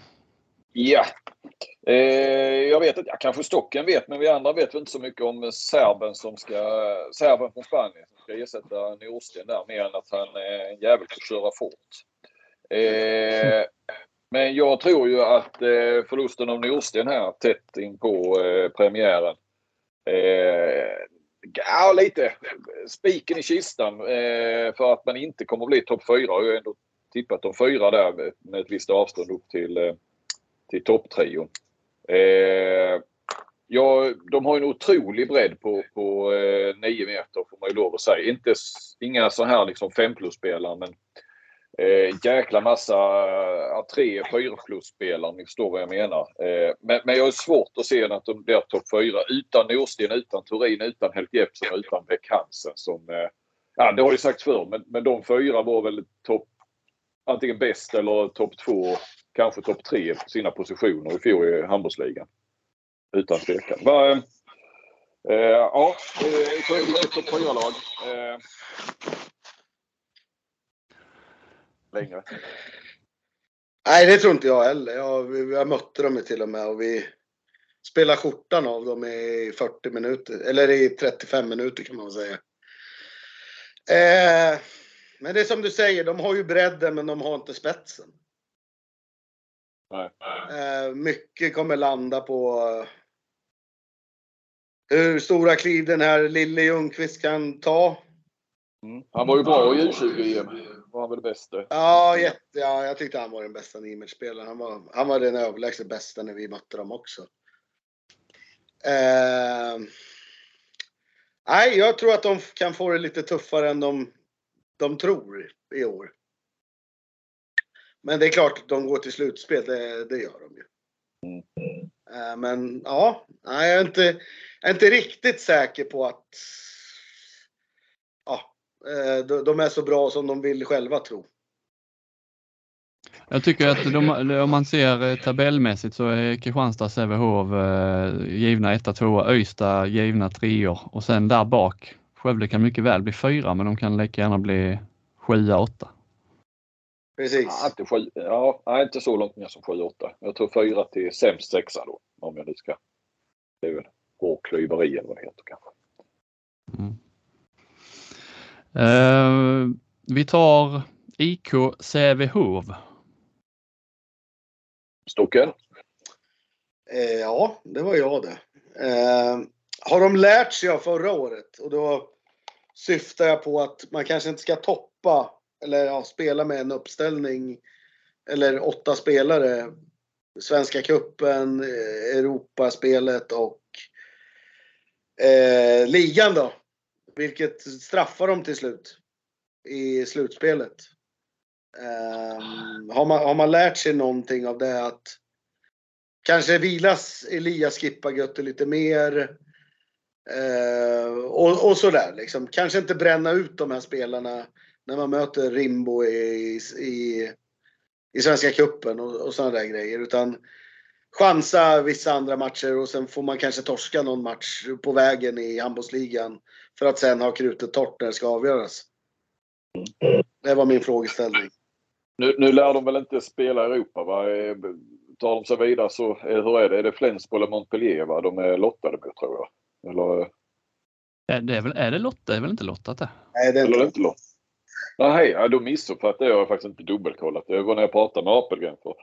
Ja. Eh, jag vet inte, kanske Stocken vet, men vi andra vet väl inte så mycket om serben som ska, serben från Spanien som ska ersätta Norsten där, mer än att han är en jävel på att köra fort. Eh, men jag tror ju att eh, förlusten av Norsten här tätt in på eh, premiären. Eh, ja, lite spiken i kistan eh, för att man inte kommer att bli topp fyra. Jag har ändå tippat de fyra där med, med ett visst avstånd upp till, eh, till topptrion. Eh, ja, de har en otrolig bredd på, på eh, 9 meter får man ju lov att säga. Inte, inga så här liksom fem plus-spelare men eh, jäkla massa eh, tre, fyra plus-spelare om ni förstår vad jag menar. Eh, men, men jag har svårt att se att de blir topp fyra. utan Norsten, utan Turin, utan Helt Jeppsson och utan Beck Hansen som eh, Ja, det har ju sagts förr, men, men de fyra var väl topp antingen bäst eller topp två, kanske topp tre på sina positioner i fjol i handbollsligan. Utan tvekan. Va, eh, eh ja, Skövde är topp fyra-lag. Eh, längre. Nej, det tror inte jag heller. Jag, vi, jag mötte dem ju till och med och vi spelade skjortan av dem i 40 minuter, eller i 35 minuter kan man väl säga. Eh, men det är som du säger, de har ju bredden men de har inte spetsen. Eh, mycket kommer landa på eh, hur stora kliv den här lille Ljungqvist kan ta. Mm. Han var ju bra i U20-EM. Var han väl bäst? Ja, jätte, ja, jag tyckte han var den bästa Nimet-spelaren. Han var, han var den överlägset bästa när vi mötte dem också. Eh, nej, jag tror att de kan få det lite tuffare än de, de tror i år. Men det är klart, de går till slutspel, det, det gör de ju. Eh, men ja, jag, är inte, jag är inte riktigt säker på att ja, eh, de- är så bra som de vill själva tro. Jag tycker att de, om man ser eh, tabellmässigt så är Kristianstad, Sävehof eh, givna etta, tvåa, Öysta givna treor och sen där bak Skövde kan mycket väl bli fyra men de kan lika gärna bli sjua, åtta. Precis. Ja, inte, sju, ja, inte så långt ner som 7-8. Jag tror fyra till sämst sexa då. Om jag nu ska. Det är väl hårklyveri eller vad det heter kanske. Mm. Eh, vi tar IK Sävehof. Stocken? Eh, ja, det var jag det. Eh, har de lärt sig av förra året? Och då syftar jag på att man kanske inte ska toppa eller ja, spela med en uppställning eller åtta spelare. Svenska cupen, eh, Europaspelet och eh, ligan då. Vilket straffar dem till slut i slutspelet. Ehm, har, man, har man lärt sig någonting av det att kanske vilas Elias Skippagötter lite mer. Eh, och, och sådär liksom. Kanske inte bränna ut de här spelarna när man möter Rimbo i, i, i Svenska Cupen och, och sådana där grejer. Utan chansa vissa andra matcher och sen får man kanske torska någon match på vägen i handbollsligan. För att sen ha krutet torrt när det ska avgöras. Det var min frågeställning. Nu, nu lär de väl inte spela i Europa va? Eh, Tar de sig vidare så, eh, hur är det? Är det Flensburg eller Montpellier va? De är lottade mot tror jag. Eller, Är det, är väl, är det Lotta? Det är väl inte lottat det? Nej, det är eller är det inte. inte lott? Nej, ja, då missuppfattade jag. Jag har faktiskt inte dubbelkollat. Det var när jag pratade med Apelgren för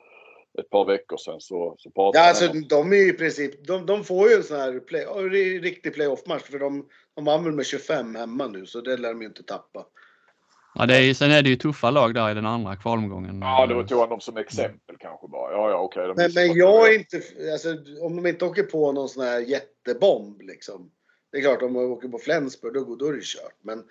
ett par veckor sedan så, så pratade Ja, alltså om- de är ju i princip, de, de får ju en sån här play, riktig playoff-match för de, de vann väl med 25 hemma nu så det lär de ju inte tappa. Ja, det är, sen är det ju tuffa lag där i den andra kvalomgången. Ja, då tog han dem som exempel kanske bara. Ja, ja, okej. de Men, men jag är inte, alltså om de inte åker på någon sån här jättebomb liksom. Det är klart, om de åker på Flensburg då, då är det kört. Men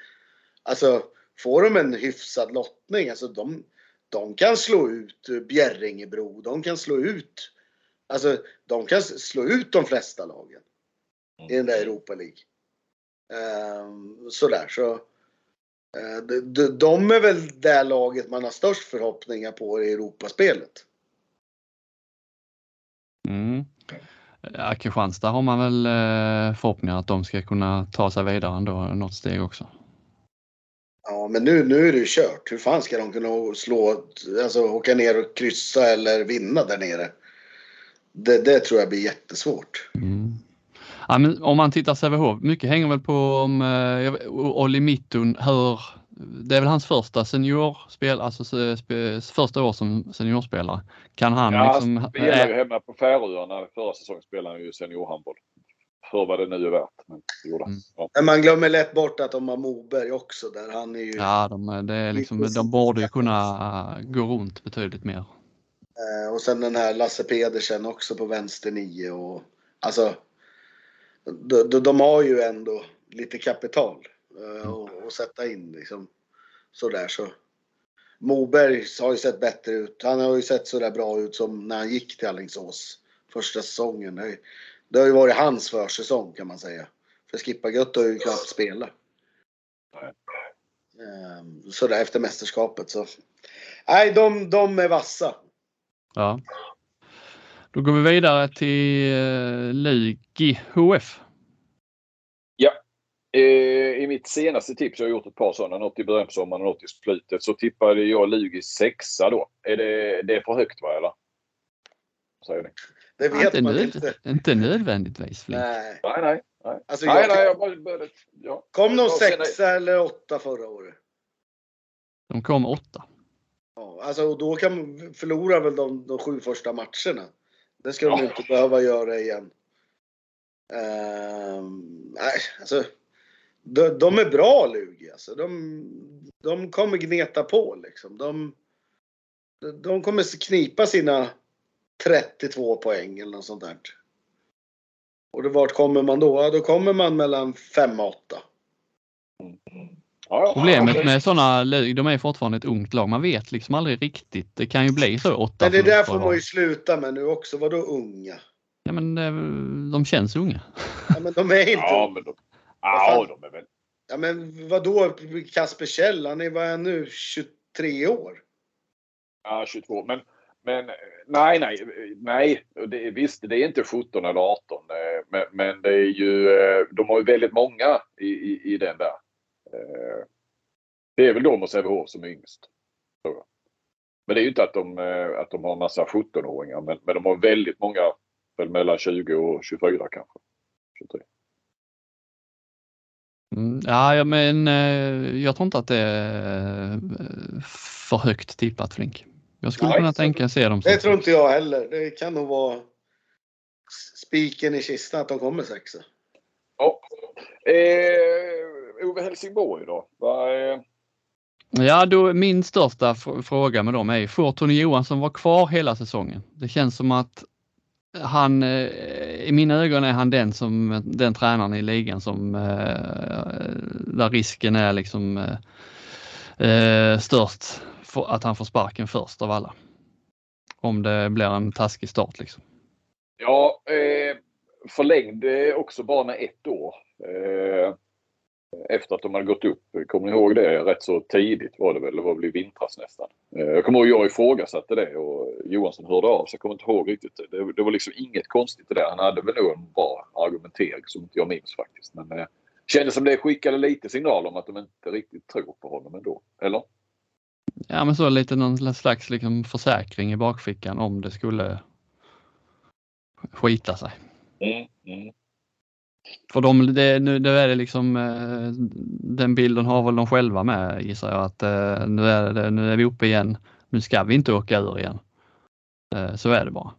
alltså, får de en hyfsad lottning, alltså de, de kan slå ut Bjärringebro, de kan slå ut, alltså de kan slå ut de flesta lagen i den där Europa League. Ehm, sådär, så Eh, de är väl det laget man har störst förhoppningar på i Europaspelet. Mm. Ja, Kristianstad har man väl eh, förhoppningar att de ska kunna ta sig vidare ändå något steg också. Ja, men nu, nu är det ju kört. Hur fan ska de kunna slå, alltså åka ner och kryssa eller vinna där nere? Det, det tror jag blir jättesvårt. Mm. Ja, men om man tittar Sävehof, mycket hänger väl på om eh, Olli Mittun hör det är väl hans första seniorspel, alltså spe, första år som seniorspelare. Kan han ja, liksom... Han spelade ju hemma på Färöarna förra säsongen spelade han ju seniorhandboll. För vad det nu är värt. Men, mm. ja. men man glömmer lätt bort att de har Moberg också där. Han är ju... Ja, de, det är liksom, de borde ju kunna gå runt betydligt mer. Eh, och sen den här Lasse Pedersen också på vänster nio och alltså. De, de, de har ju ändå lite kapital eh, att sätta in liksom. Sådär så. Moberg har ju sett bättre ut. Han har ju sett sådär bra ut som när han gick till Alingsås första säsongen. Det har ju, varit hans försäsong kan man säga. För Skippa Gött har ju knappt spelat. Um, sådär efter mästerskapet så. Nej, de, de är vassa. Ja. Då går vi vidare till uh, Lugi HF. Ja. Eh, I mitt senaste tips, jag har gjort ett par sådana, något i början på sommaren och något i slutet, så tippade jag Lugi sexa då. Är det, det är för högt va eller? Säger ni? Det vet inte man nöd, inte. Inte nödvändigtvis. Nej. nej, nej. nej. Alltså, nej, jag, nej jag bara började, ja. Kom de sexa eller åtta förra året? De kom åtta. Ja, alltså då kan förlora väl de, de sju första matcherna. Det ska de ja. inte behöva göra igen. Uh, nej, alltså. De, de, är bra Lugi alltså. De, de kommer gneta på liksom. De, de kommer knipa sina 32 poäng eller något sånt där. Och det, vart kommer man då? Ja, då kommer man mellan 5 och 8. Problemet med sådana de är fortfarande ett ungt lag. Man vet liksom aldrig riktigt. Det kan ju bli så åtta. Men det där får man ju sluta med nu också. Vadå unga? Ja men de känns unga. Ja men de är inte Ja men de, ja, de är väl. Ja men vadå Kasper Kjell? Han är vad är nu? 23 år? Ja 22 men men eh, nej, nej, eh, nej. Det, visst, det är inte 17 eller 18. Eh, men, men det är ju, de har ju väldigt många i, i, i den där. Det är väl de och Sävehof som är yngst. Men det är ju inte att de, att de har en massa 17-åringar. Men, men de har väldigt många, väl mellan 20 och 24 kanske. 23. Mm, ja, men jag tror inte att det är för högt tippat Flink. Jag skulle Nej, kunna tänka se dem. Det tror inte jag heller. Det kan nog vara spiken i kistan att de kommer sexa. Ja. Eh, Ove Helsingborg då? Vad är... Ja, då, min största fråga med dem är, får Tony Johansson vara kvar hela säsongen? Det känns som att han, eh, i mina ögon är han den som, den tränaren i ligan som, eh, där risken är liksom eh, störst att han får sparken först av alla. Om det blir en taskig start liksom. Ja, eh, förlängde eh, också bara med ett år. Eh, efter att de hade gått upp. Kommer ni ihåg det? Rätt så tidigt var det väl. Det var väl i vintras nästan. Eh, jag kommer ihåg jag ifrågasatte det och Johansson hörde av sig. Jag kommer inte ihåg riktigt. Det, det var liksom inget konstigt i det. Han hade väl nog en bra argumentering som inte jag minns faktiskt. Men eh, kändes som det skickade lite signal om att de inte riktigt tror på honom ändå. Eller? Ja men så lite någon slags liksom försäkring i bakfickan om det skulle skita sig. Mm, mm. För dem, det, nu det är det liksom, eh, den bilden har väl de själva med gissar jag att eh, nu är, det, nu är vi uppe igen. Nu ska vi inte åka ur igen. Eh, så är det bara.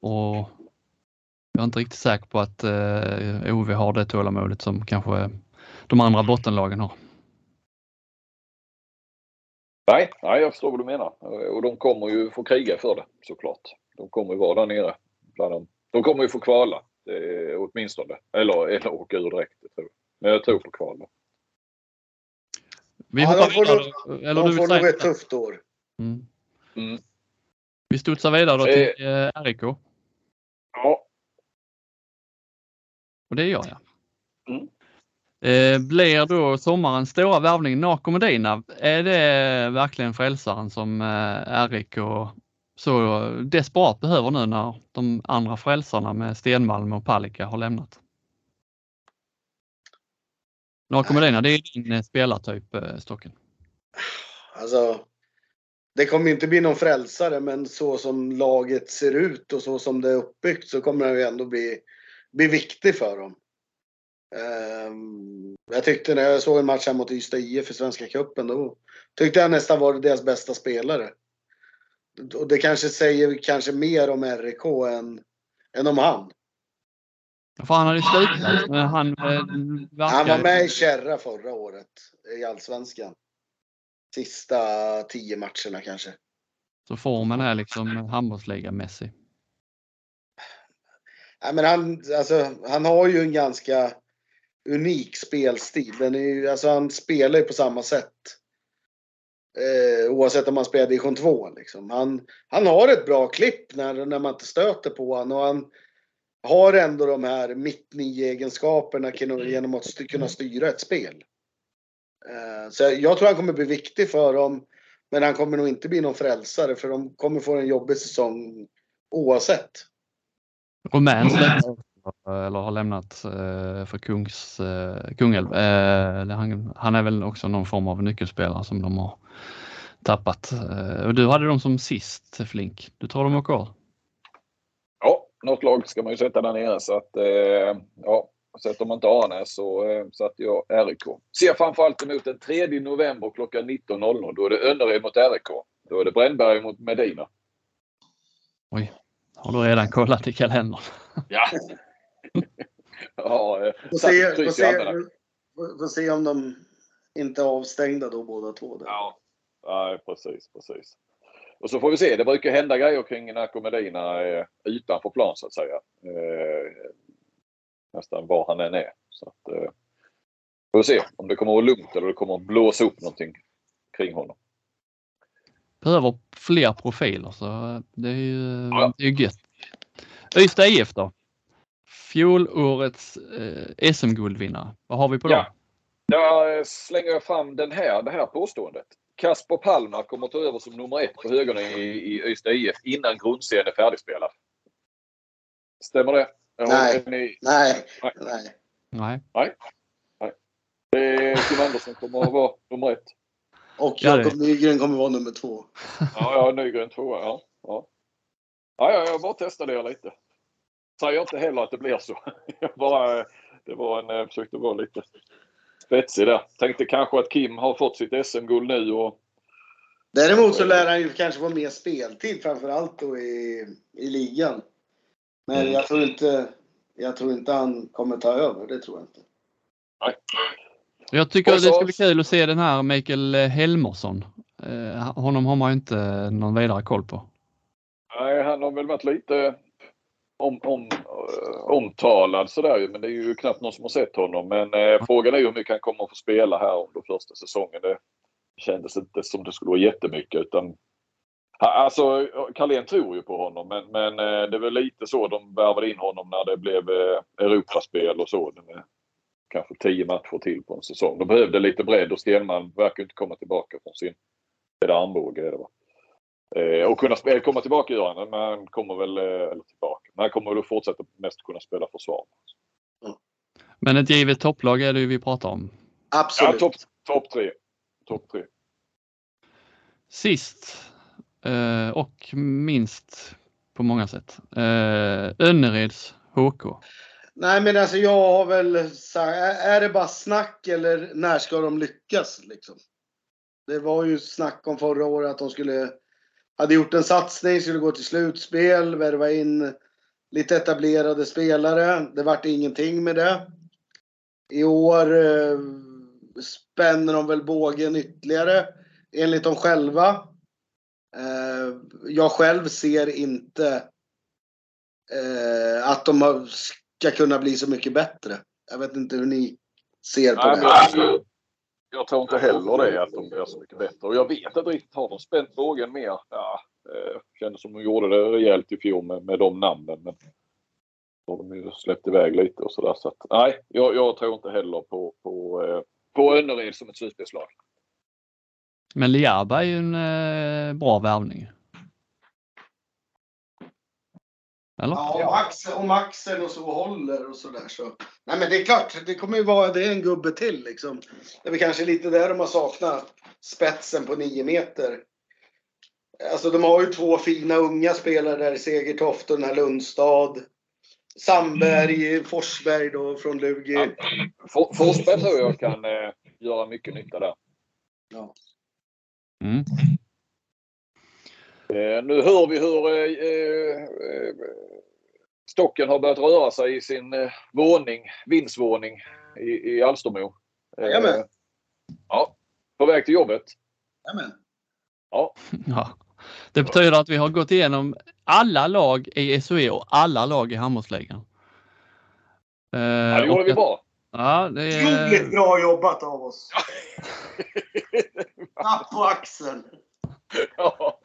Och jag är inte riktigt säker på att OV har det tålamodet som kanske de andra bottenlagen har. Nej, nej, jag förstår vad du menar. Och de kommer ju få kriga för det såklart. De kommer ju vara där nere. Bland dem. De kommer ju få kvala eh, åtminstone. Eller, eller åka ur direkt. Jag tror. Men jag tror på kval. Vi ja, de får, eller de får nog ett tufft år. Mm. Mm. Vi studsar vidare då till eh, RIK. Ja. Och det gör jag. Mm. Eh, blir då sommarens stora värvning Nako Medina, är det verkligen frälsaren som eh, RIK så desperat behöver nu när de andra frälsarna med Stenmalm och Palicka har lämnat? Nako Medina, det är din eh, spelartyp, eh, Stocken. Alltså, det kommer inte bli någon frälsare, men så som laget ser ut och så som det är uppbyggt så kommer han ju ändå bli, bli viktig för dem. Um, jag tyckte när jag såg en match här mot Ystad IF i Svenska Cupen då tyckte jag nästan var deras bästa spelare. Och det kanske säger kanske mer om RIK än, än om han. För han hade ju slutat, han eh, Han var med i Kärra förra året i Allsvenskan. Sista tio matcherna kanske. Så formen är liksom handbollsligamässig. Ja, men han, alltså, han har ju en ganska unik spelstil. Den är ju, alltså, han spelar ju på samma sätt. Eh, oavsett om man spelar division 2. Liksom. Han, han har ett bra klipp när, när man inte stöter på honom. Och han har ändå de här mitt egenskaperna genom att st kunna styra ett spel. Eh, så jag tror han kommer bli viktig för dem. Men han kommer nog inte bli någon frälsare för de kommer få en jobbig säsong oavsett. Rumän eller har lämnat eh, för Kungs, eh, Kungälv. Han, han är väl också någon form av nyckelspelare som de har tappat. Och du hade dem som sist Flink. Du tror de åker Ja, något lag ska man ju sätta där nere så att ja, Sätter man inte Arnäs så eh, satte jag RIK. Ser framförallt emot den 3 november klockan 19.00. Då är det Önnered mot RIK. Då är det Brännberg mot Medina. Oj, har du redan kollat i kalendern? Ja. ja, eh, får se, får, se, får se om de inte är avstängda då båda två. Där. Ja, Nej, precis, precis. Och så får vi se. Det brukar hända grejer kring Nacco Medina eh, utanför plan så att säga. Eh, nästan var han än är. Så att, eh, får vi se om det kommer att vara lugnt eller det kommer att blåsa upp någonting kring honom. Behöver fler profiler så det är ju, ja. det är gött. Ystad IF då? Fjolårets eh, SM-guldvinnare. Vad har vi på ja. Där slänger jag fram den här, det här påståendet. Kasper Palma kommer att ta över som nummer ett på högerna i, i Ystad IF innan grundserien är färdigspelad. Stämmer det? Nej. Ni... Nej. Nej. Nej. Nej. Nej. Det är Kim Andersson kommer att vara nummer ett. Och Jakob Nygren kommer att vara nummer två. Ja, ja Nygren tvåa. Ja. Ja. Ja, ja, jag bara testade det lite. Säger inte heller att det blir så. Jag bara, det var en, jag försökte vara lite spetsig där. Tänkte kanske att Kim har fått sitt SM-guld nu och Däremot så lär han ju kanske få mer speltid framförallt då i, i ligan. Men mm. jag tror inte, jag tror inte han kommer ta över. Det tror jag inte. Nej. Jag tycker så, det ska bli kul att se den här Mikael Helmersson. Eh, honom har man ju inte någon vidare koll på. Nej, han har väl varit lite om, om, uh, omtalad sådär men det är ju knappt någon som har sett honom. Men uh, frågan är ju hur mycket han kommer att få spela här under första säsongen. Det kändes inte som det skulle vara jättemycket utan Alltså Carlén tror ju på honom men, men eh, det var lite så de värvade in honom när det blev eh, Europaspel och så. Med kanske tio matcher till på en säsong. De behövde lite bredd och Stenman verkar inte komma tillbaka från sin armbåge. Det var. Eh, och kunna spela, komma tillbaka gör han, men han kommer väl, eller tillbaka, men han kommer väl att fortsätta mest kunna spela försvar. Mm. Men ett givet topplag är det ju vi pratar om. Absolut. Ja, topp top tre. Top tre. Sist Eh, och minst på många sätt. Eh, Önnereds HK. Nej men alltså jag har väl sagt, är det bara snack eller när ska de lyckas liksom? Det var ju snack om förra året att de skulle, hade gjort en satsning, skulle gå till slutspel, värva in lite etablerade spelare. Det vart ingenting med det. I år eh, spänner de väl bågen ytterligare enligt dem själva. Eh, jag själv ser inte eh, att de ska kunna bli så mycket bättre. Jag vet inte hur ni ser på Nej, det. Jag, tror inte heller det, att de blir så mycket bättre. Och jag vet inte riktigt, har de spänt bågen mer? Ja, eh, kändes som de gjorde det rejält i fjol med, med de namnen. Men har de ju släppt iväg lite och sådär. Så att, nej, jag, jag tror inte heller på, på, eh, på Önnered som ett slutspelslag. Men Liaba är ju en eh, bra värvning. Eller? Ja, om Axel, om Axel och så håller och sådär så. Nej men det är klart, det kommer ju vara, det är en gubbe till liksom. Det är väl kanske lite där de har saknat spetsen på nio meter. Alltså de har ju två fina unga spelare där, Segertoft och den här Lundstad. Sandberg, Forsberg då från Lugi. Ja. For, Forsberg tror jag kan eh, göra mycket nytta där. Ja. Mm. Eh, nu hör vi hur eh, eh, stocken har börjat röra sig i sin eh, våning, vindsvåning i, i Alstermo. Eh, Jajamän. ja, på väg till jobbet. Jajamän. Ja, Ja. Det betyder att vi har gått igenom alla lag i SOE och alla lag i handbollsligan. Eh, ja det gjorde vi bra. Ja, det Otroligt är, bra jobbat av oss. Tapp på Axel. ja.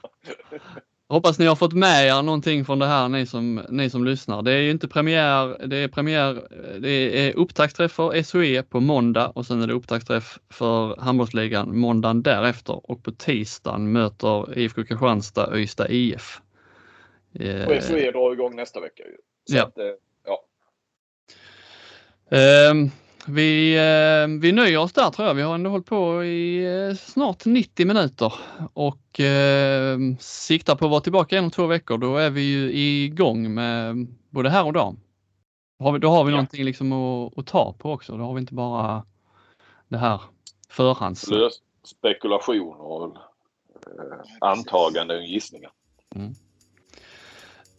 Hoppas ni har fått med er någonting från det här ni som, ni som lyssnar. Det är ju inte premiär, det är premiär, det är upptaktsträff för SOE på måndag och sen är det upptaktsträff för handbollsligan måndagen därefter och på tisdagen möter IFK Kristianstad Ystad IF. Och SOE drar igång nästa vecka. Så Ja. att, eh, ja. Ehm, vi, eh, vi nöjer oss där tror jag. Vi har ändå hållit på i eh, snart 90 minuter och eh, siktar på att vara tillbaka inom två veckor. Då är vi ju igång med både här och dam. Då har vi, då har vi Ja. någonting liksom att, att ta på också. Då har vi inte bara det här förhands... Lös spekulation och eh, antaganden och gissningar.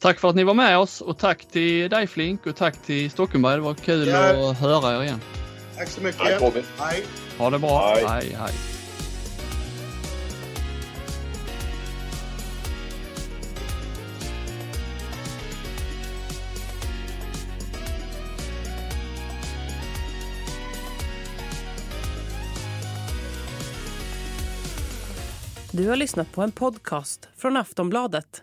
Tack för att ni var med oss och tack till dig Flink och tack till Stockenberg. Det var kul Ja. att höra er igen. Tack så Tack mycket. Robin. Hej. Ha det bra. Hej. hej. hej. Du har lyssnat på en podcast från Aftonbladet.